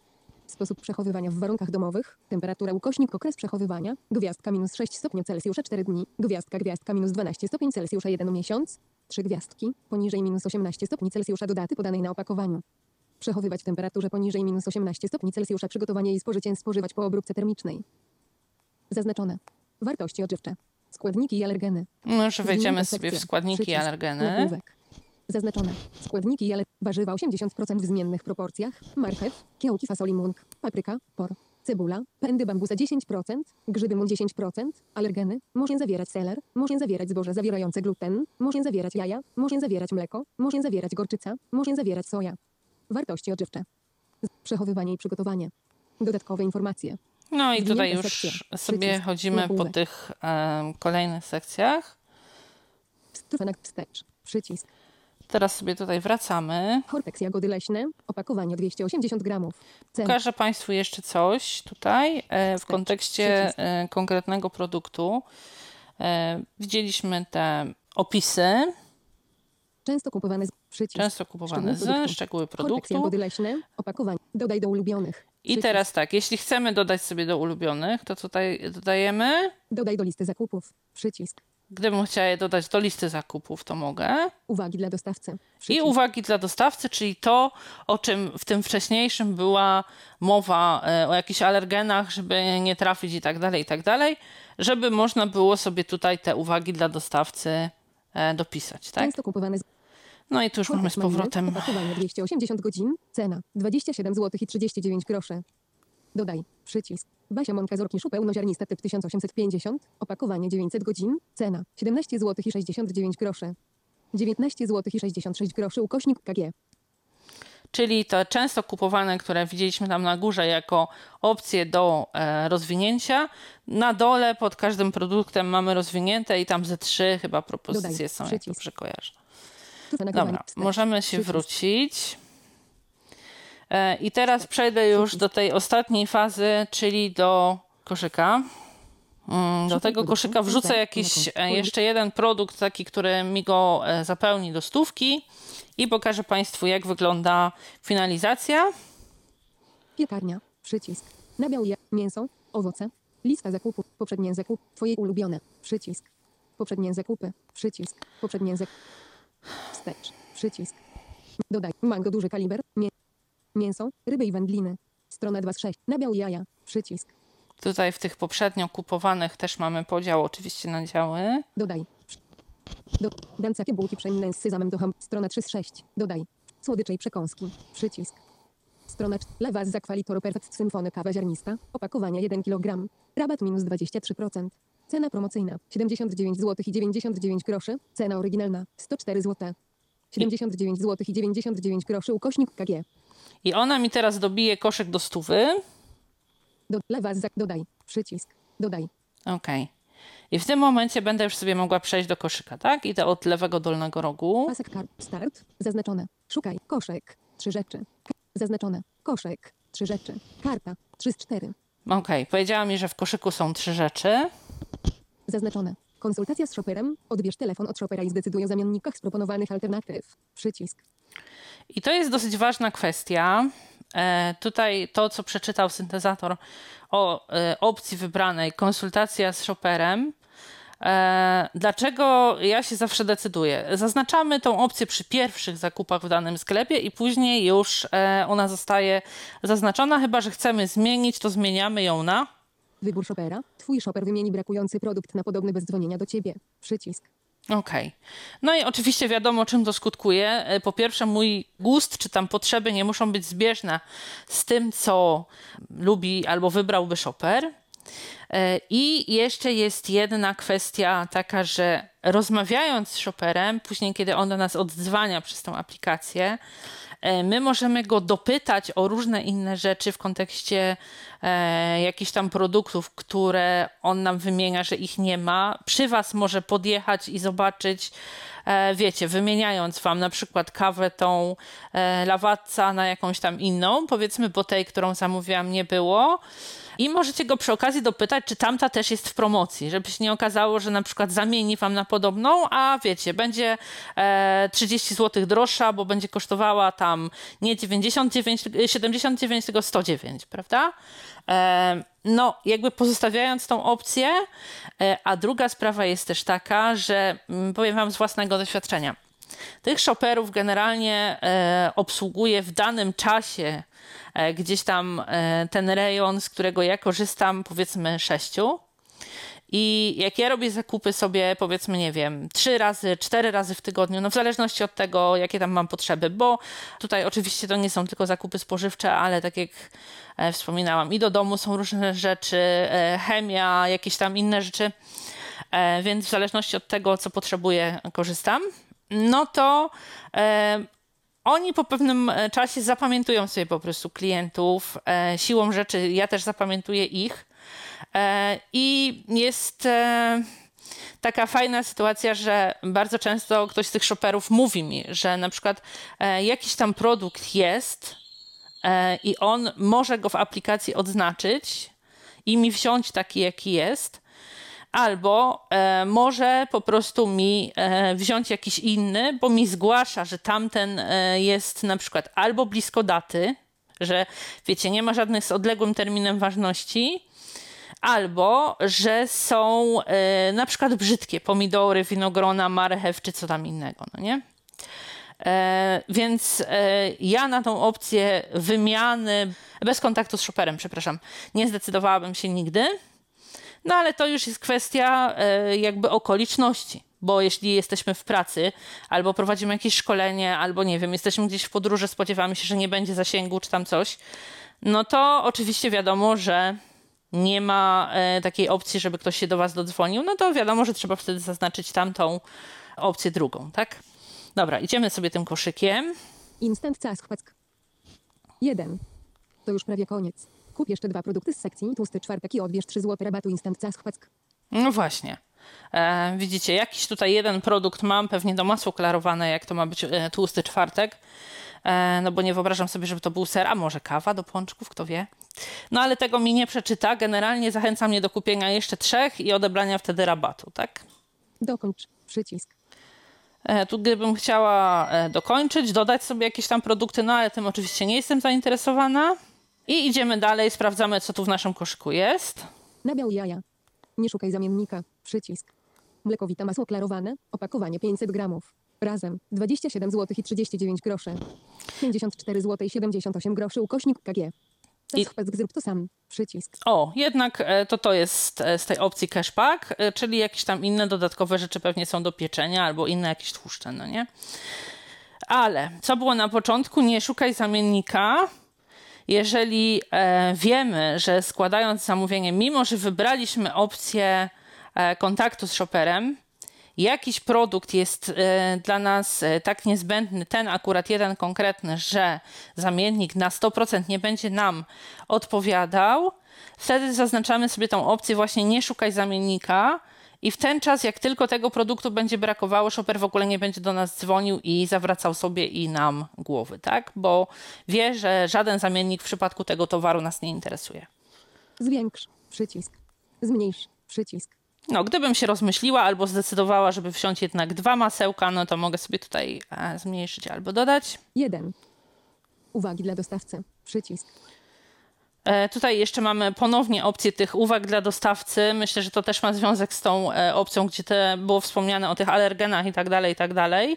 Sposób przechowywania w warunkach domowych. Temperatura ukośnik okres przechowywania. Gwiazdka minus 6 stopni Celsjusza 4 dni. Gwiazdka gwiazdka minus 12 stopni Celsjusza 1 miesiąc. 3 gwiazdki. Poniżej minus 18 stopni Celsjusza do daty podanej na opakowaniu. Przechowywać w temperaturze poniżej minus 18 stopni Celsjusza przygotowanie i spożycie spożywać po obróbce termicznej. Zaznaczone. Wartości odżywcze. Składniki i alergeny. No już wejdziemy sobie w składniki i alergeny. Zaznaczone. Składniki ale warzywa 80% w zmiennych proporcjach. Marchew, kiełki fasoli mung, papryka, por, cebula, pędy bambusa 10%, grzyby mun 10%, alergeny, może zawierać seler, może zawierać zboże zawierające gluten, może zawierać jaja, może zawierać mleko, może zawierać gorczyca, może zawierać soja. Wartości odżywcze. Przechowywanie i przygotowanie. Dodatkowe informacje. No i tutaj już sekcja. sobie Przycisk. chodzimy po tych em, kolejnych sekcjach. Na wstecz. Przycisk. Teraz sobie tutaj wracamy. Hortex jagody leśne. Opakowanie 280 gramów. Pokażę Państwu jeszcze coś tutaj e, w kontekście e, konkretnego produktu. E, Widzieliśmy te opisy, Często kupowane z przycisk. często kupowane Szczegóły produktu. szczegóły jagody leśne. Opakowanie. Dodaj do ulubionych. I teraz tak, jeśli chcemy dodać sobie do ulubionych, to tutaj dodajemy. Dodaj do listy zakupów. Przycisk. Gdybym chciała je dodać do listy zakupów, to mogę. Uwagi dla dostawcy. I Przycisk. uwagi dla dostawcy, czyli to, o czym w tym wcześniejszym była mowa, e, o jakichś alergenach, żeby nie trafić i tak dalej, i tak dalej, żeby można było sobie tutaj te uwagi dla dostawcy e, dopisać, tak? Często kupowane z No i tu już mamy z powrotem. Opakowanie 280 godzin. Cena 27 zł i 39 groszy. Dodaj. Przycisk. Basia Monka z Orkiszu pełnoziarnista typ 1850. Opakowanie 900 godzin. Cena 17 zł i 69 groszy. 19 zł i 66 groszy ukośnik KG. Czyli te często kupowane, które widzieliśmy tam na górze jako opcje do e, rozwinięcia. Na dole pod każdym produktem mamy rozwinięte i tam ze trzy chyba propozycje Dodaj. są, jak Przycisk. dobrze kojarzę. Dobra, możemy się wrócić. E, I teraz przejdę już do tej ostatniej fazy, czyli do koszyka. Mm, Do tego koszyka wrzucę jakiś e, jeszcze jeden produkt, taki, który mi go e, zapełni do stówki i pokażę Państwu, jak wygląda finalizacja. Piekarnia. Przycisk. Nabiał je. Mięso. Owoce. Lista zakupów. Poprzednie zakupy. Twoje ulubione. Przycisk. Poprzednie zakupy. Przycisk. Poprzednie zakupy. Wstecz. Przycisk. Dodaj. Mango duży kaliber. Mię mięso. Ryby i wędliny. Strona 2 z 6. Nabiał jaja. Przycisk. Tutaj w tych poprzednio kupowanych też mamy podział oczywiście na działy. Dodaj. Do, dancakie bułki pszenne z sezamem do ham. Strona 3 z 6. Dodaj. Słodycze i przekąski. Przycisk. Strona 4. Lawaz Zakwalitoro Perfect Symfony kawa ziarnista. Opakowanie 1 kg. Rabat minus 23%. Cena promocyjna 79 zł i 99 groszy. Cena oryginalna 104 zł. 79 zł i 99 groszy ukośnik KG. I ona mi teraz dobije koszyk do stówy. Do, Zak. Dodaj. Przycisk. Dodaj. Okej. I w tym momencie będę już sobie mogła przejść do koszyka, tak? Idę od lewego dolnego rogu. Pasek. Start. Zaznaczone. Szukaj. Koszek. Trzy rzeczy. Zaznaczone. Koszek. Trzy rzeczy. Karta. 3 z 4. Okej, powiedziała mi, że w koszyku są trzy rzeczy. Zaznaczone. Konsultacja z shopperem. Odbierz telefon od shoppera i zdecyduj o zamiennikach z proponowanych alternatyw. Przycisk. I to jest dosyć ważna kwestia. E, tutaj to, co przeczytał syntezator o e, opcji wybranej, konsultacja z shopperem. E, dlaczego ja się zawsze decyduję? Zaznaczamy tą opcję przy pierwszych zakupach w danym sklepie i później już e, ona zostaje zaznaczona, chyba że chcemy zmienić, to zmieniamy ją na. Wybór shoppera. Twój shopper wymieni brakujący produkt na podobny bez dzwonienia do ciebie. Przycisk. Okej. No i oczywiście wiadomo, czym to skutkuje. E, po pierwsze, mój gust czy tam potrzeby nie muszą być zbieżne z tym, co lubi albo wybrałby shopper. E, I jeszcze jest jedna kwestia taka, że rozmawiając z shopperem, później kiedy on do nas odzwania przez tą aplikację, my możemy go dopytać o różne inne rzeczy w kontekście e, jakichś tam produktów, które on nam wymienia, że ich nie ma. Przy Was może podjechać i zobaczyć, e, wiecie, wymieniając Wam na przykład kawę tą e, lawatca na jakąś tam inną, powiedzmy, bo tej, którą zamówiłam, nie było. I możecie go przy okazji dopytać, czy tamta też jest w promocji, żeby się nie okazało, że na przykład zamieni wam na podobną, a wiecie, będzie e, 30 zł droższa, bo będzie kosztowała tam nie 99, 79, tylko 109, prawda? E, no, jakby pozostawiając tą opcję, e, a druga sprawa jest też taka, że mm, powiem wam z własnego doświadczenia. Tych shopperów generalnie e, obsługuje w danym czasie E, gdzieś tam e, ten rejon, z którego ja korzystam, powiedzmy sześciu. I jak ja robię zakupy sobie, powiedzmy, nie wiem, trzy razy, cztery razy w tygodniu, no w zależności od tego, jakie tam mam potrzeby, bo tutaj oczywiście to nie są tylko zakupy spożywcze, ale tak jak wspominałam, i do domu są różne rzeczy, chemia, jakieś tam inne rzeczy, więc w zależności od tego, co potrzebuję, korzystam. No to oni po pewnym e, czasie zapamiętują sobie po prostu klientów. E, siłą rzeczy ja też zapamiętuję ich. E, I jest taka fajna sytuacja, że bardzo często ktoś z tych shopperów mówi mi, że na przykład jakiś tam produkt jest i on może go w aplikacji odznaczyć i mi wziąć taki, jaki jest albo e, może po prostu mi e, wziąć jakiś inny, bo mi zgłasza, że tamten e, jest na przykład albo blisko daty, że wiecie, nie ma żadnych z odległym terminem ważności, albo że są e, na przykład brzydkie pomidory, winogrona, marchew czy co tam innego, no nie? E, więc e, ja na tą opcję wymiany bez kontaktu z shopperem, przepraszam, nie zdecydowałabym się nigdy. No ale to już jest kwestia e, jakby okoliczności. Bo jeśli jesteśmy w pracy, albo prowadzimy jakieś szkolenie, albo nie wiem, jesteśmy gdzieś w podróży, spodziewamy się, że nie będzie zasięgu czy tam coś, no to oczywiście wiadomo, że nie ma e, takiej opcji, żeby ktoś się do Was dodzwonił, no to wiadomo, że trzeba wtedy zaznaczyć tamtą opcję drugą, tak? Dobra, idziemy sobie tym koszykiem. Instant Cask 1. To już prawie koniec. Kup jeszcze dwa produkty z sekcji tłusty czwartek i odbierz 3 zł rabatu instant cask. No właśnie. E, widzicie, jakiś tutaj jeden produkt mam, pewnie do masło klarowane, jak to ma być e, tłusty czwartek. E, no bo nie wyobrażam sobie, żeby to był ser, a może kawa do pączków, kto wie. No ale tego mi nie przeczyta. Generalnie zachęca mnie do kupienia jeszcze trzech i odebrania wtedy rabatu, tak? Dokończ. Przycisk. E, tu gdybym chciała e, dokończyć, dodać sobie jakieś tam produkty, no ale tym oczywiście nie jestem zainteresowana. I idziemy dalej, sprawdzamy, co tu w naszym koszyku jest. Nabiał jaja. Nie szukaj zamiennika. Przycisk. Mlekowite masło klarowane. Opakowanie 500 gramów. Razem 27 zł i 39 groszy. 54 zł i 78 groszy ukośnik KG. I... Zrób to sam. Przycisk. O, jednak e, to to jest e, z tej opcji cashback, e, czyli jakieś tam inne dodatkowe rzeczy pewnie są do pieczenia albo inne jakieś tłuszcze, no nie? Ale co było na początku? Nie szukaj zamiennika jeżeli e, wiemy, że składając zamówienie, mimo że wybraliśmy opcję e, kontaktu z shopperem, jakiś produkt jest e, dla nas tak niezbędny, ten akurat jeden konkretny, że zamiennik na 100% nie będzie nam odpowiadał, wtedy zaznaczamy sobie tą opcję właśnie nie szukaj zamiennika, i w ten czas, jak tylko tego produktu będzie brakowało, shopper w ogóle nie będzie do nas dzwonił i zawracał sobie i nam głowy, tak? Bo wie, że żaden zamiennik w przypadku tego towaru nas nie interesuje. Zwiększ przycisk. Zmniejsz przycisk. No, gdybym się rozmyśliła albo zdecydowała, żeby wziąć jednak dwa masełka, no to mogę sobie tutaj e, zmniejszyć albo dodać. Jeden. Uwagi dla dostawcy. Przycisk. E, tutaj jeszcze mamy ponownie opcję tych uwag dla dostawcy. Myślę, że to też ma związek z tą e, opcją, gdzie te było wspomniane o tych alergenach i tak dalej, i tak dalej.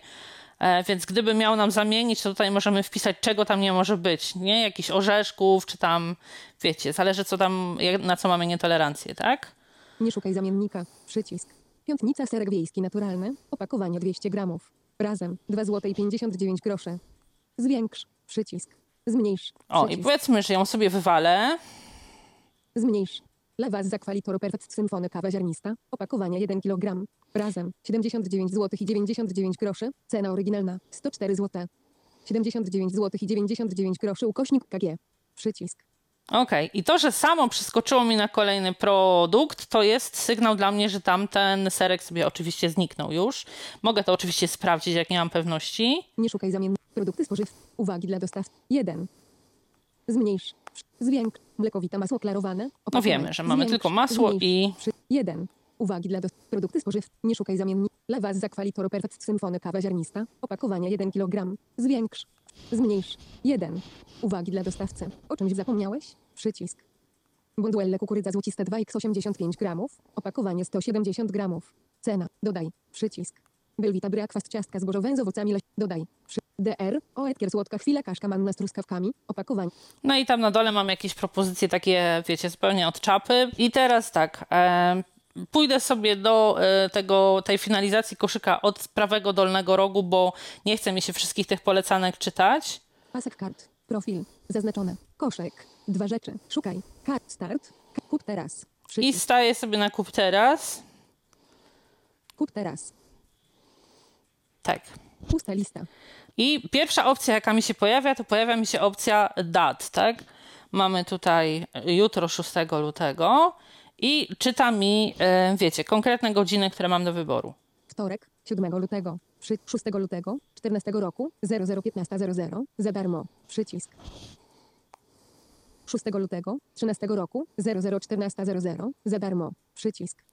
E, więc gdyby miał nam zamienić, to tutaj możemy wpisać, czego tam nie może być. Nie jakichś orzeszków, czy tam, wiecie, zależy co tam, na co mamy nietolerancję, tak? Nie szukaj zamiennika. Przycisk. Piątnica serek wiejski naturalny, opakowanie 200 gramów. Razem 2 zł i 59 groszy. Zwiększ, przycisk. Zmniejsz, O, i powiedzmy, że ją sobie wywalę. Zmniejsz. Lewa z zakwalitoru perfect symfony kawa ziarnista. Opakowanie 1 kg. Razem 79 zł i 99 groszy. Cena oryginalna 104 zł. 79 zł i 99 groszy ukośnik KG. Przycisk. Okej, i to, że samo przeskoczyło mi na kolejny produkt, to jest sygnał dla mnie, że tamten serek sobie oczywiście zniknął już. Mogę to oczywiście sprawdzić, jak nie mam pewności. Nie szukaj zamiennych. Produkty spożywcze. Uwagi dla dostaw. 1. Zmniejsz. Zwiększ. Mlekowite masło klarowane. No Opakowanie. wiemy, że mamy Zwiększ. tylko masło Zmniejsz. i... Przy 1. Uwagi dla dostaw. Produkty spożywcze. Nie szukaj zamiennik. Lewa z zakwalitoru perfect symfony kawa ziarnista. Opakowanie 1 kg. Zwiększ. Zmniejsz. 1. Uwagi dla dostawcy. O czymś zapomniałeś? Przycisk. Bonduelle kukurydza złociste 2x85 gramów. Opakowanie 170 gramów. Cena. Dodaj. Przycisk. Belwita breakfast ciastka zbożowe z owocami leś. Dodaj. Przy... DR. Oetkier słodka chwila kaszka manna z truskawkami. Opakowanie. No i tam na dole mam jakieś propozycje takie, wiecie, zupełnie od czapy. I teraz tak, e, pójdę sobie do e, tego, tej finalizacji koszyka od prawego dolnego rogu, bo nie chce mi się wszystkich tych polecanek czytać. Pasek kart. Profil. Zaznaczone. Koszek. Dwa rzeczy. Szukaj. Kart. Start. Kup teraz. I Przycisk. staję sobie na kup teraz. Kup teraz. Tak. Pusta lista. I pierwsza opcja, jaka mi się pojawia, to pojawia mi się opcja dat, tak? Mamy tutaj jutro 6 lutego i czyta mi, e, wiecie, konkretne godziny, które mam do wyboru. Wtorek. 7 lutego. Przy 6 lutego. 14 roku. 001500. Za darmo. Przycisk. 6 lutego. 13 roku. 001400. Za darmo. Przycisk.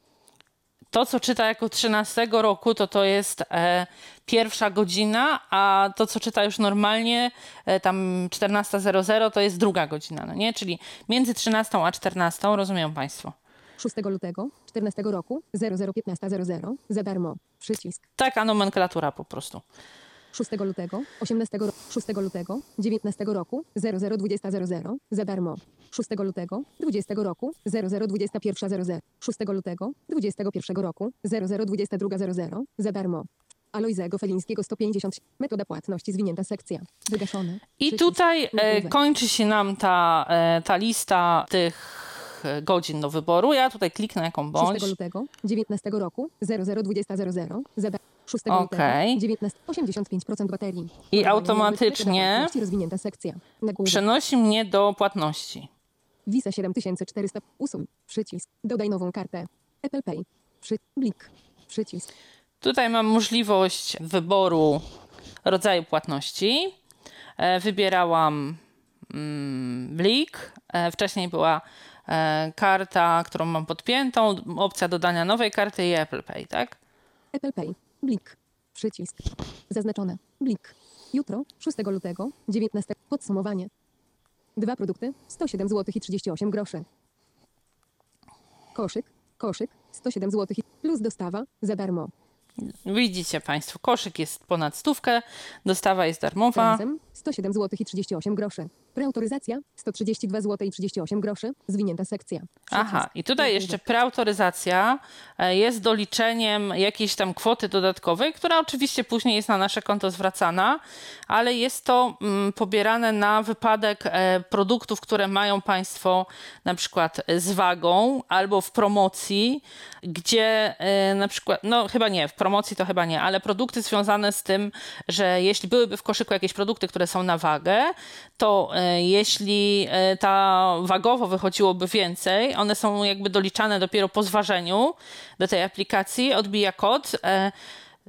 To, co czyta jako 13 roku, to to jest e, pierwsza godzina, a to, co czyta już normalnie, e, tam 14.00, to jest druga godzina, no nie? Czyli między 13 a 14, rozumieją Państwo. 6 lutego. 14 roku. 001500. Za darmo. Przycisk. Taka nomenklatura po prostu. 6 lutego, 18 ro- 6 lutego, 19 roku, 002000, za darmo. 6 lutego, 20 roku, 002100, 6 lutego, 21 roku, 002200, za darmo. Alojzego Felińskiego 150, metoda płatności zwinięta sekcja, wygaszone. I tutaj e, kończy się nam ta, e, ta lista tych e, godzin do wyboru. Ja tutaj kliknę jaką bądź. 6 lutego, 19 roku, 002000, za darmo. 6 Okej. lutego, 19, 85% baterii. I automatycznie rozwinięta sekcja. Nagłówek. Przenosi mnie do płatności. Visa 7400. Usuń. Przycisk. Dodaj nową kartę. Apple Pay. Przy... Blik. Przycisk. Tutaj mam możliwość wyboru rodzaju płatności. E, Wybierałam mm, blik. E, Wcześniej była e, karta, którą mam podpiętą, opcja dodania nowej karty i Apple Pay, tak? Apple Pay. Blik. Przycisk. Zaznaczone. Blik. Jutro, 6 lutego, 19. Podsumowanie. Dwa produkty, 107 zł i 38 groszy. Koszyk, koszyk, 107 zł plus dostawa, za darmo. Widzicie Państwo, koszyk jest ponad stówkę, dostawa jest darmowa. Razem 107 zł i 38 groszy. Preautoryzacja 132 zł i 38 groszy. Zwinięta sekcja. Aha, Przycisk. i tutaj jeszcze preautoryzacja e, jest doliczeniem jakiejś tam kwoty dodatkowej, która oczywiście później jest na nasze konto zwracana, ale jest to mm, pobierane na wypadek e, produktów, które mają Państwo na przykład z wagą albo w promocji, gdzie e, na przykład, no chyba nie, w promocji to chyba nie, ale produkty związane z tym, że jeśli byłyby w koszyku jakieś produkty, które są na wagę, to jeśli e, ta wagowo wychodziłoby więcej, one są jakby doliczane dopiero po zważeniu do tej aplikacji, odbija kod. e,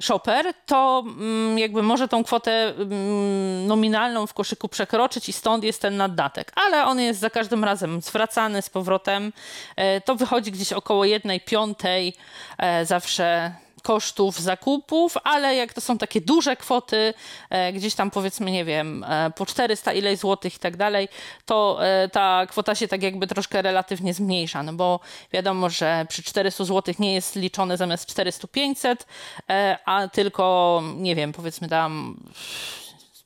Shopper, to mm, jakby może tą kwotę mm, nominalną w koszyku przekroczyć i stąd jest ten naddatek. Ale on jest za każdym razem zwracany z powrotem. E, To wychodzi gdzieś około jednej piątej e, zawsze kosztów zakupów, ale jak to są takie duże kwoty, e, gdzieś tam powiedzmy, nie wiem, e, po 400 ileś złotych i tak dalej, to e, ta kwota się tak jakby troszkę relatywnie zmniejsza, no bo wiadomo, że przy 400 złotych nie jest liczone zamiast 400-500, e, a tylko, nie wiem, powiedzmy tam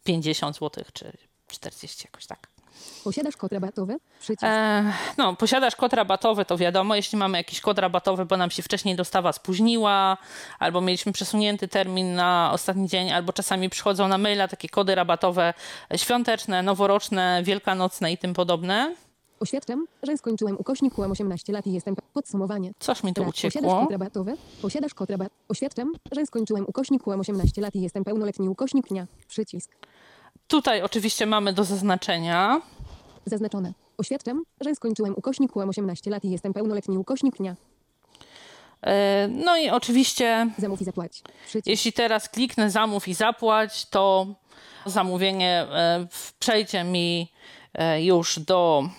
50 złotych czy 40 jakoś tak. Posiadasz kod rabatowy? Przycisk. E, no, posiadasz kod rabatowy, to wiadomo, jeśli mamy jakiś kod rabatowy, bo nam się wcześniej dostawa spóźniła, albo mieliśmy przesunięty termin na ostatni dzień, albo czasami przychodzą na maila takie kody rabatowe świąteczne, noworoczne, wielkanocne i tym podobne. Oświadczam, że skończyłem ukośnik mam 18 lat i jestem... Podsumowanie. Coś mi tu Raz. Posiadasz uciekło. kod rabatowy? Posiadasz kod rabat... Oświadczam, że skończyłem ukośnik mam 18 lat i jestem pełnoletni ukośnik dnia. Przycisk. Tutaj oczywiście mamy do zaznaczenia. Zaznaczone. Oświadczam, że skończyłem ukośnik mam 18 lat i jestem pełnoletni ukośnik dnia. E, No i oczywiście Zamów i zapłać. Przycisk. Jeśli teraz kliknę zamów i zapłać, to zamówienie e, przejdzie mi e, już do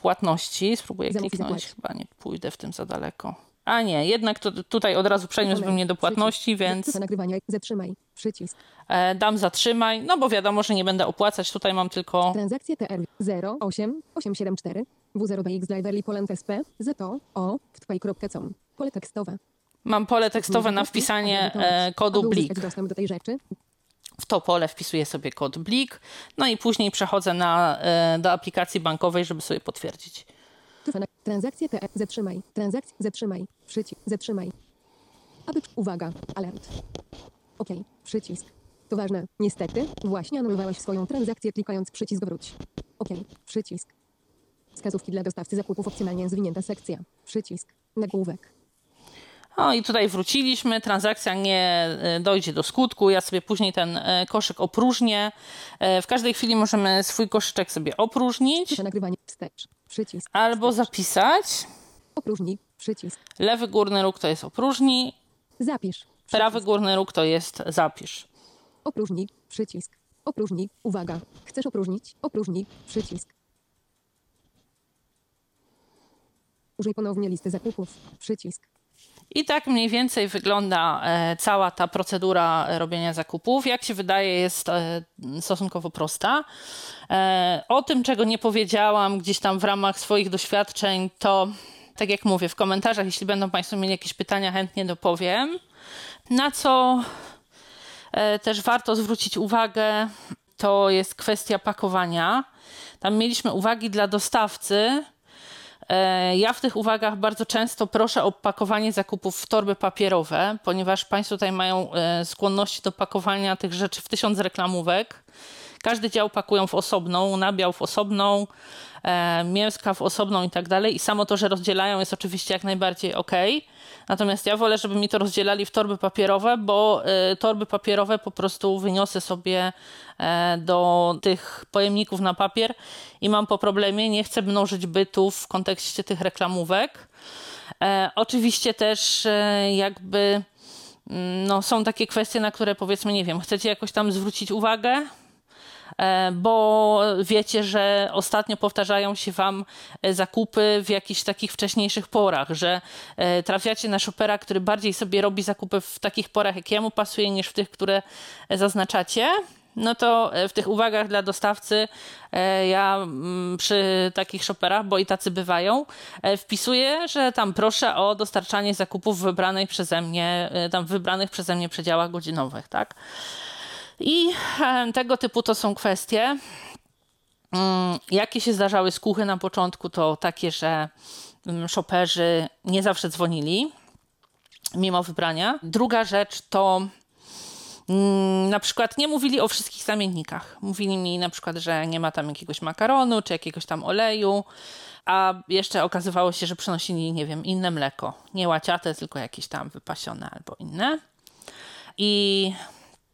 płatności. Spróbuję Zamów kliknąć, chyba nie pójdę w tym za daleko. A nie, jednak to tutaj od razu przeniósłby mnie do płatności, więc nagrywania. Zatrzymaj. Przycisk. e, dam zatrzymaj, no bo wiadomo, że nie będę opłacać. Tutaj mam tylko Transakcje TR 08874 W0BX Driverly Poland SP ZO O wtpay.com Pole tekstowe. mam pole tekstowe na wpisanie e, kodu BLIK. dostęp do tej rzeczy, W to pole wpisuję sobie kod BLIK, no i później przechodzę na, e, do aplikacji bankowej, żeby sobie potwierdzić. Transakcje TR. Zatrzymaj. Transakcje. Zatrzymaj. Przycisk. Zatrzymaj. Aby. Uwaga. Alert. OK. Przycisk. To ważne. Niestety, właśnie anulowałeś swoją transakcję klikając przycisk wróć. OK. Przycisk. Wskazówki dla dostawcy zakupów opcjonalnie zwinięta sekcja. Przycisk. Nagłówek. No i tutaj wróciliśmy, transakcja nie e, dojdzie do skutku, ja sobie później ten e, koszyk opróżnię. E, W każdej chwili możemy swój koszyczek sobie opróżnić nagrywanie. Wstecz. Przycisk. albo zapisać. Opróżnij. Przycisk. Lewy górny róg to jest opróżnij, Zapisz. prawy Przycisk. górny róg to jest zapisz. Opróżnij. Przycisk. Opróżnij. Uwaga. Chcesz opróżnić? Opróżnij. Przycisk. Użyj ponownie listy zakupów. Przycisk. I tak mniej więcej wygląda e, cała ta procedura robienia zakupów. Jak się wydaje, jest e, stosunkowo prosta. E, O tym, czego nie powiedziałam gdzieś tam w ramach swoich doświadczeń, to tak jak mówię, w komentarzach, jeśli będą Państwo mieli jakieś pytania, chętnie dopowiem. Na co też warto zwrócić uwagę, to jest kwestia pakowania. Tam mieliśmy uwagi dla dostawcy. E, Ja w tych uwagach bardzo często proszę o pakowanie zakupów w torby papierowe, ponieważ Państwo tutaj mają e, skłonności do pakowania tych rzeczy w tysiąc reklamówek. Każdy dział pakują w osobną, nabiał w osobną, e, mięska w osobną i tak dalej. I samo to, że rozdzielają jest oczywiście jak najbardziej ok. Natomiast ja wolę, żeby mi to rozdzielali w torby papierowe, bo e, torby papierowe po prostu wyniosę sobie e, do tych pojemników na papier i mam po problemie. Nie chcę mnożyć bytów w kontekście tych reklamówek. E, oczywiście też e, jakby mm, no, są takie kwestie, na które powiedzmy, nie wiem, chcecie jakoś tam zwrócić uwagę, bo wiecie, że ostatnio powtarzają się Wam e, zakupy w jakichś takich wcześniejszych porach, że e, trafiacie na shopera, który bardziej sobie robi zakupy w takich porach, jak jemu pasuje, niż w tych, które e, zaznaczacie. No to e, w tych uwagach dla dostawcy e, ja mm, przy takich shopperach, bo i tacy bywają, e, wpisuję, że tam proszę o dostarczanie zakupów w wybranej przeze mnie, e, tam wybranych przeze mnie przedziałach godzinowych, tak? I e, tego typu to są kwestie. Mm, Jakie się zdarzały skuchy na początku, to takie, że mm, shoperzy nie zawsze dzwonili mimo wybrania. Druga rzecz to mm, na przykład nie mówili o wszystkich zamiennikach. Mówili mi na przykład, że nie ma tam jakiegoś makaronu czy jakiegoś tam oleju, a jeszcze okazywało się, że przynosili, nie wiem, inne mleko. Nie łaciate, tylko jakieś tam wypasione albo inne. I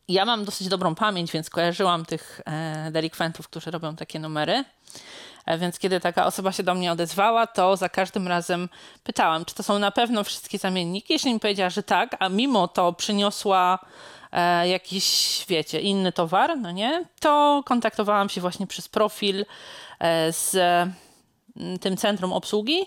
ja mam dosyć dobrą pamięć, więc kojarzyłam tych e, delikwentów, którzy robią takie numery. E, Więc kiedy taka osoba się do mnie odezwała, to za każdym razem pytałam, czy to są na pewno wszystkie zamienniki. Jeśli mi powiedziała, że tak, a mimo to przyniosła e, jakiś, wiecie, inny towar, no nie, to kontaktowałam się właśnie przez profil z mm, tym centrum obsługi.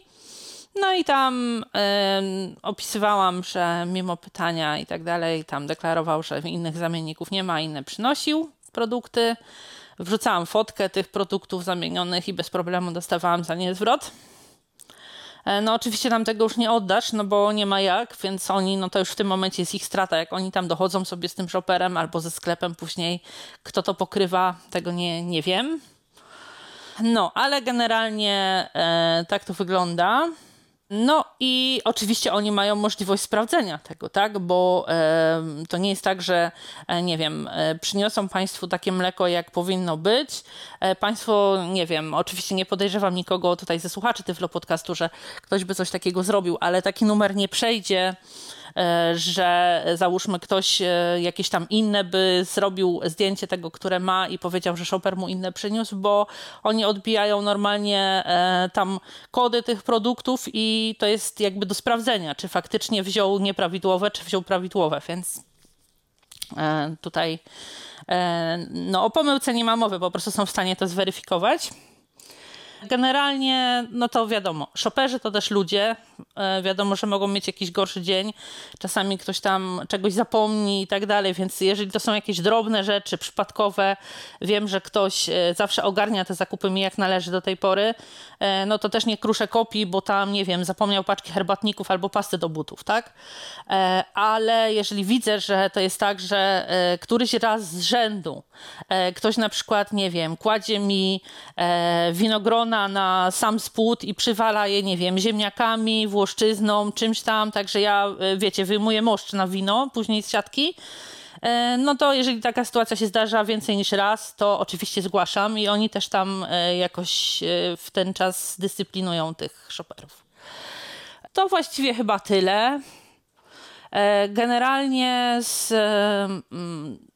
No i tam em, opisywałam, że mimo pytania i tak dalej, tam deklarował, że innych zamienników nie ma, inne przynosił produkty. Wrzucałam fotkę tych produktów zamienionych i bez problemu dostawałam za nie zwrot. E, No oczywiście nam tego już nie oddasz, no bo nie ma jak, więc oni, no to już w tym momencie jest ich strata, jak oni tam dochodzą sobie z tym shopperem albo ze sklepem później, kto to pokrywa, tego nie, nie wiem. No, ale generalnie e, tak to wygląda. No i oczywiście oni mają możliwość sprawdzenia tego, tak? Bo e, to nie jest tak, że e, nie wiem, e, przyniosą Państwu takie mleko, jak powinno być. E, państwo, nie wiem, oczywiście nie podejrzewam nikogo tutaj ze słuchaczy Tyflo Podcastu, że ktoś by coś takiego zrobił, ale taki numer nie przejdzie że załóżmy ktoś e, jakieś tam inne by zrobił zdjęcie tego, które ma i powiedział, że shopper mu inne przyniósł, bo oni odbijają normalnie e, tam kody tych produktów i to jest jakby do sprawdzenia, czy faktycznie wziął nieprawidłowe, czy wziął prawidłowe, więc tutaj no o pomyłce nie ma mowy, po prostu są w stanie to zweryfikować. Generalnie, no to wiadomo, szoperzy to też ludzie. E, wiadomo, że mogą mieć jakiś gorszy dzień. Czasami ktoś tam czegoś zapomni i tak dalej, więc jeżeli to są jakieś drobne rzeczy, przypadkowe, wiem, że ktoś e, zawsze ogarnia te zakupy mi jak należy do tej pory, e, no to też nie kruszę kopii, bo tam, nie wiem, zapomniał paczki herbatników albo pasty do butów, tak? Ale jeżeli widzę, że to jest tak, że któryś raz z rzędu ktoś na przykład, nie wiem, kładzie mi winogrona na sam spód i przywala je, nie wiem, ziemniakami, włoszczyzną, czymś tam, także ja, e, wiecie, wyjmuję moszcz na wino, później z siatki, e, no to jeżeli taka sytuacja się zdarza więcej niż raz, to oczywiście zgłaszam i oni też tam e, jakoś w ten czas dyscyplinują tych shopperów. To właściwie chyba tyle. Generalnie z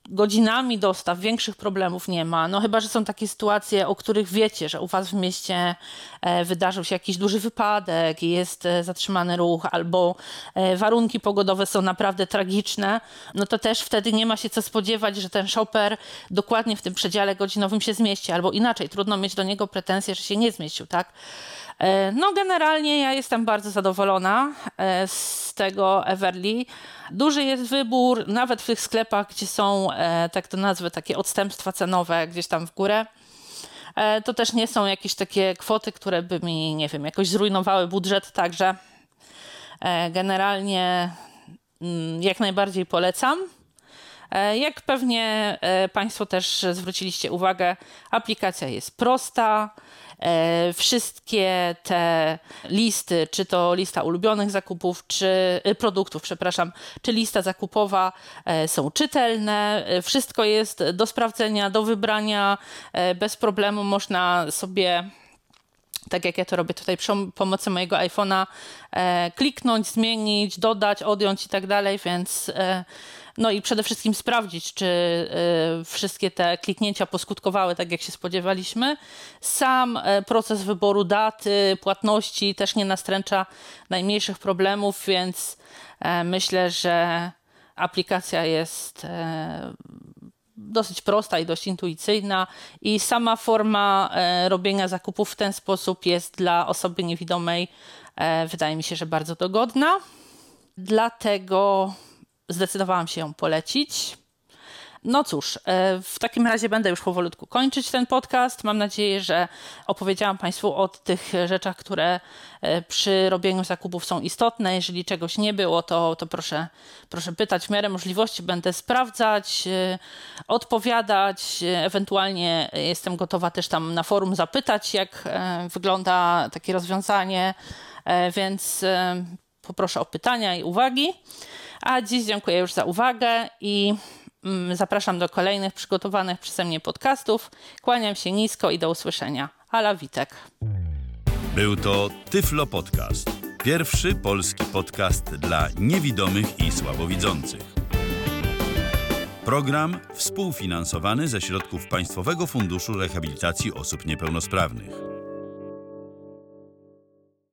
godzinami dostaw większych problemów nie ma. No chyba, że są takie sytuacje, o których wiecie, że u was w mieście e, wydarzył się jakiś duży wypadek jest e, zatrzymany ruch, albo e, warunki pogodowe są naprawdę tragiczne, no to też wtedy nie ma się co spodziewać, że ten shopper dokładnie w tym przedziale godzinowym się zmieści, albo inaczej, trudno mieć do niego pretensje, że się nie zmieścił, tak? No generalnie ja jestem bardzo zadowolona z tego Everly. Duży jest wybór, nawet w tych sklepach, gdzie są, e, tak to nazwę, takie odstępstwa cenowe gdzieś tam w górę. E, to też nie są jakieś takie kwoty, które by mi, nie wiem, jakoś zrujnowały budżet, także e, generalnie mm, jak najbardziej polecam. Jak pewnie Państwo też zwróciliście uwagę, aplikacja jest prosta. E, wszystkie te listy, czy to lista ulubionych zakupów, czy e, produktów, przepraszam, czy lista zakupowa e, są czytelne. Wszystko jest do sprawdzenia, do wybrania. Bez problemu można sobie tak jak ja to robię tutaj przy pomocy mojego iPhone'a, kliknąć, zmienić, dodać, odjąć i tak dalej, więc no i przede wszystkim sprawdzić, czy y, wszystkie te kliknięcia poskutkowały tak, jak się spodziewaliśmy. Sam e, proces wyboru daty, płatności też nie nastręcza najmniejszych problemów, więc e, myślę, że aplikacja jest e, dosyć prosta i dość intuicyjna i sama forma robienia zakupów w ten sposób jest dla osoby niewidomej wydaje mi się, że bardzo dogodna. Dlatego zdecydowałam się ją polecić. No cóż, e, w takim razie będę już powolutku kończyć ten podcast. Mam nadzieję, że opowiedziałam Państwu o tych rzeczach, które e, przy robieniu zakupów są istotne. Jeżeli czegoś nie było, to, to proszę, proszę pytać w miarę możliwości. Będę sprawdzać, e, odpowiadać. Ewentualnie jestem gotowa też tam na forum zapytać, jak wygląda takie rozwiązanie, więc poproszę o pytania i uwagi. A dziś dziękuję już za uwagę i mm, zapraszam do kolejnych przygotowanych przeze mnie podcastów. Kłaniam się nisko i do usłyszenia. Ala Witek. Był to Tyflo Podcast. Pierwszy polski podcast dla niewidomych i słabowidzących. Program współfinansowany ze środków Państwowego Funduszu Rehabilitacji Osób Niepełnosprawnych.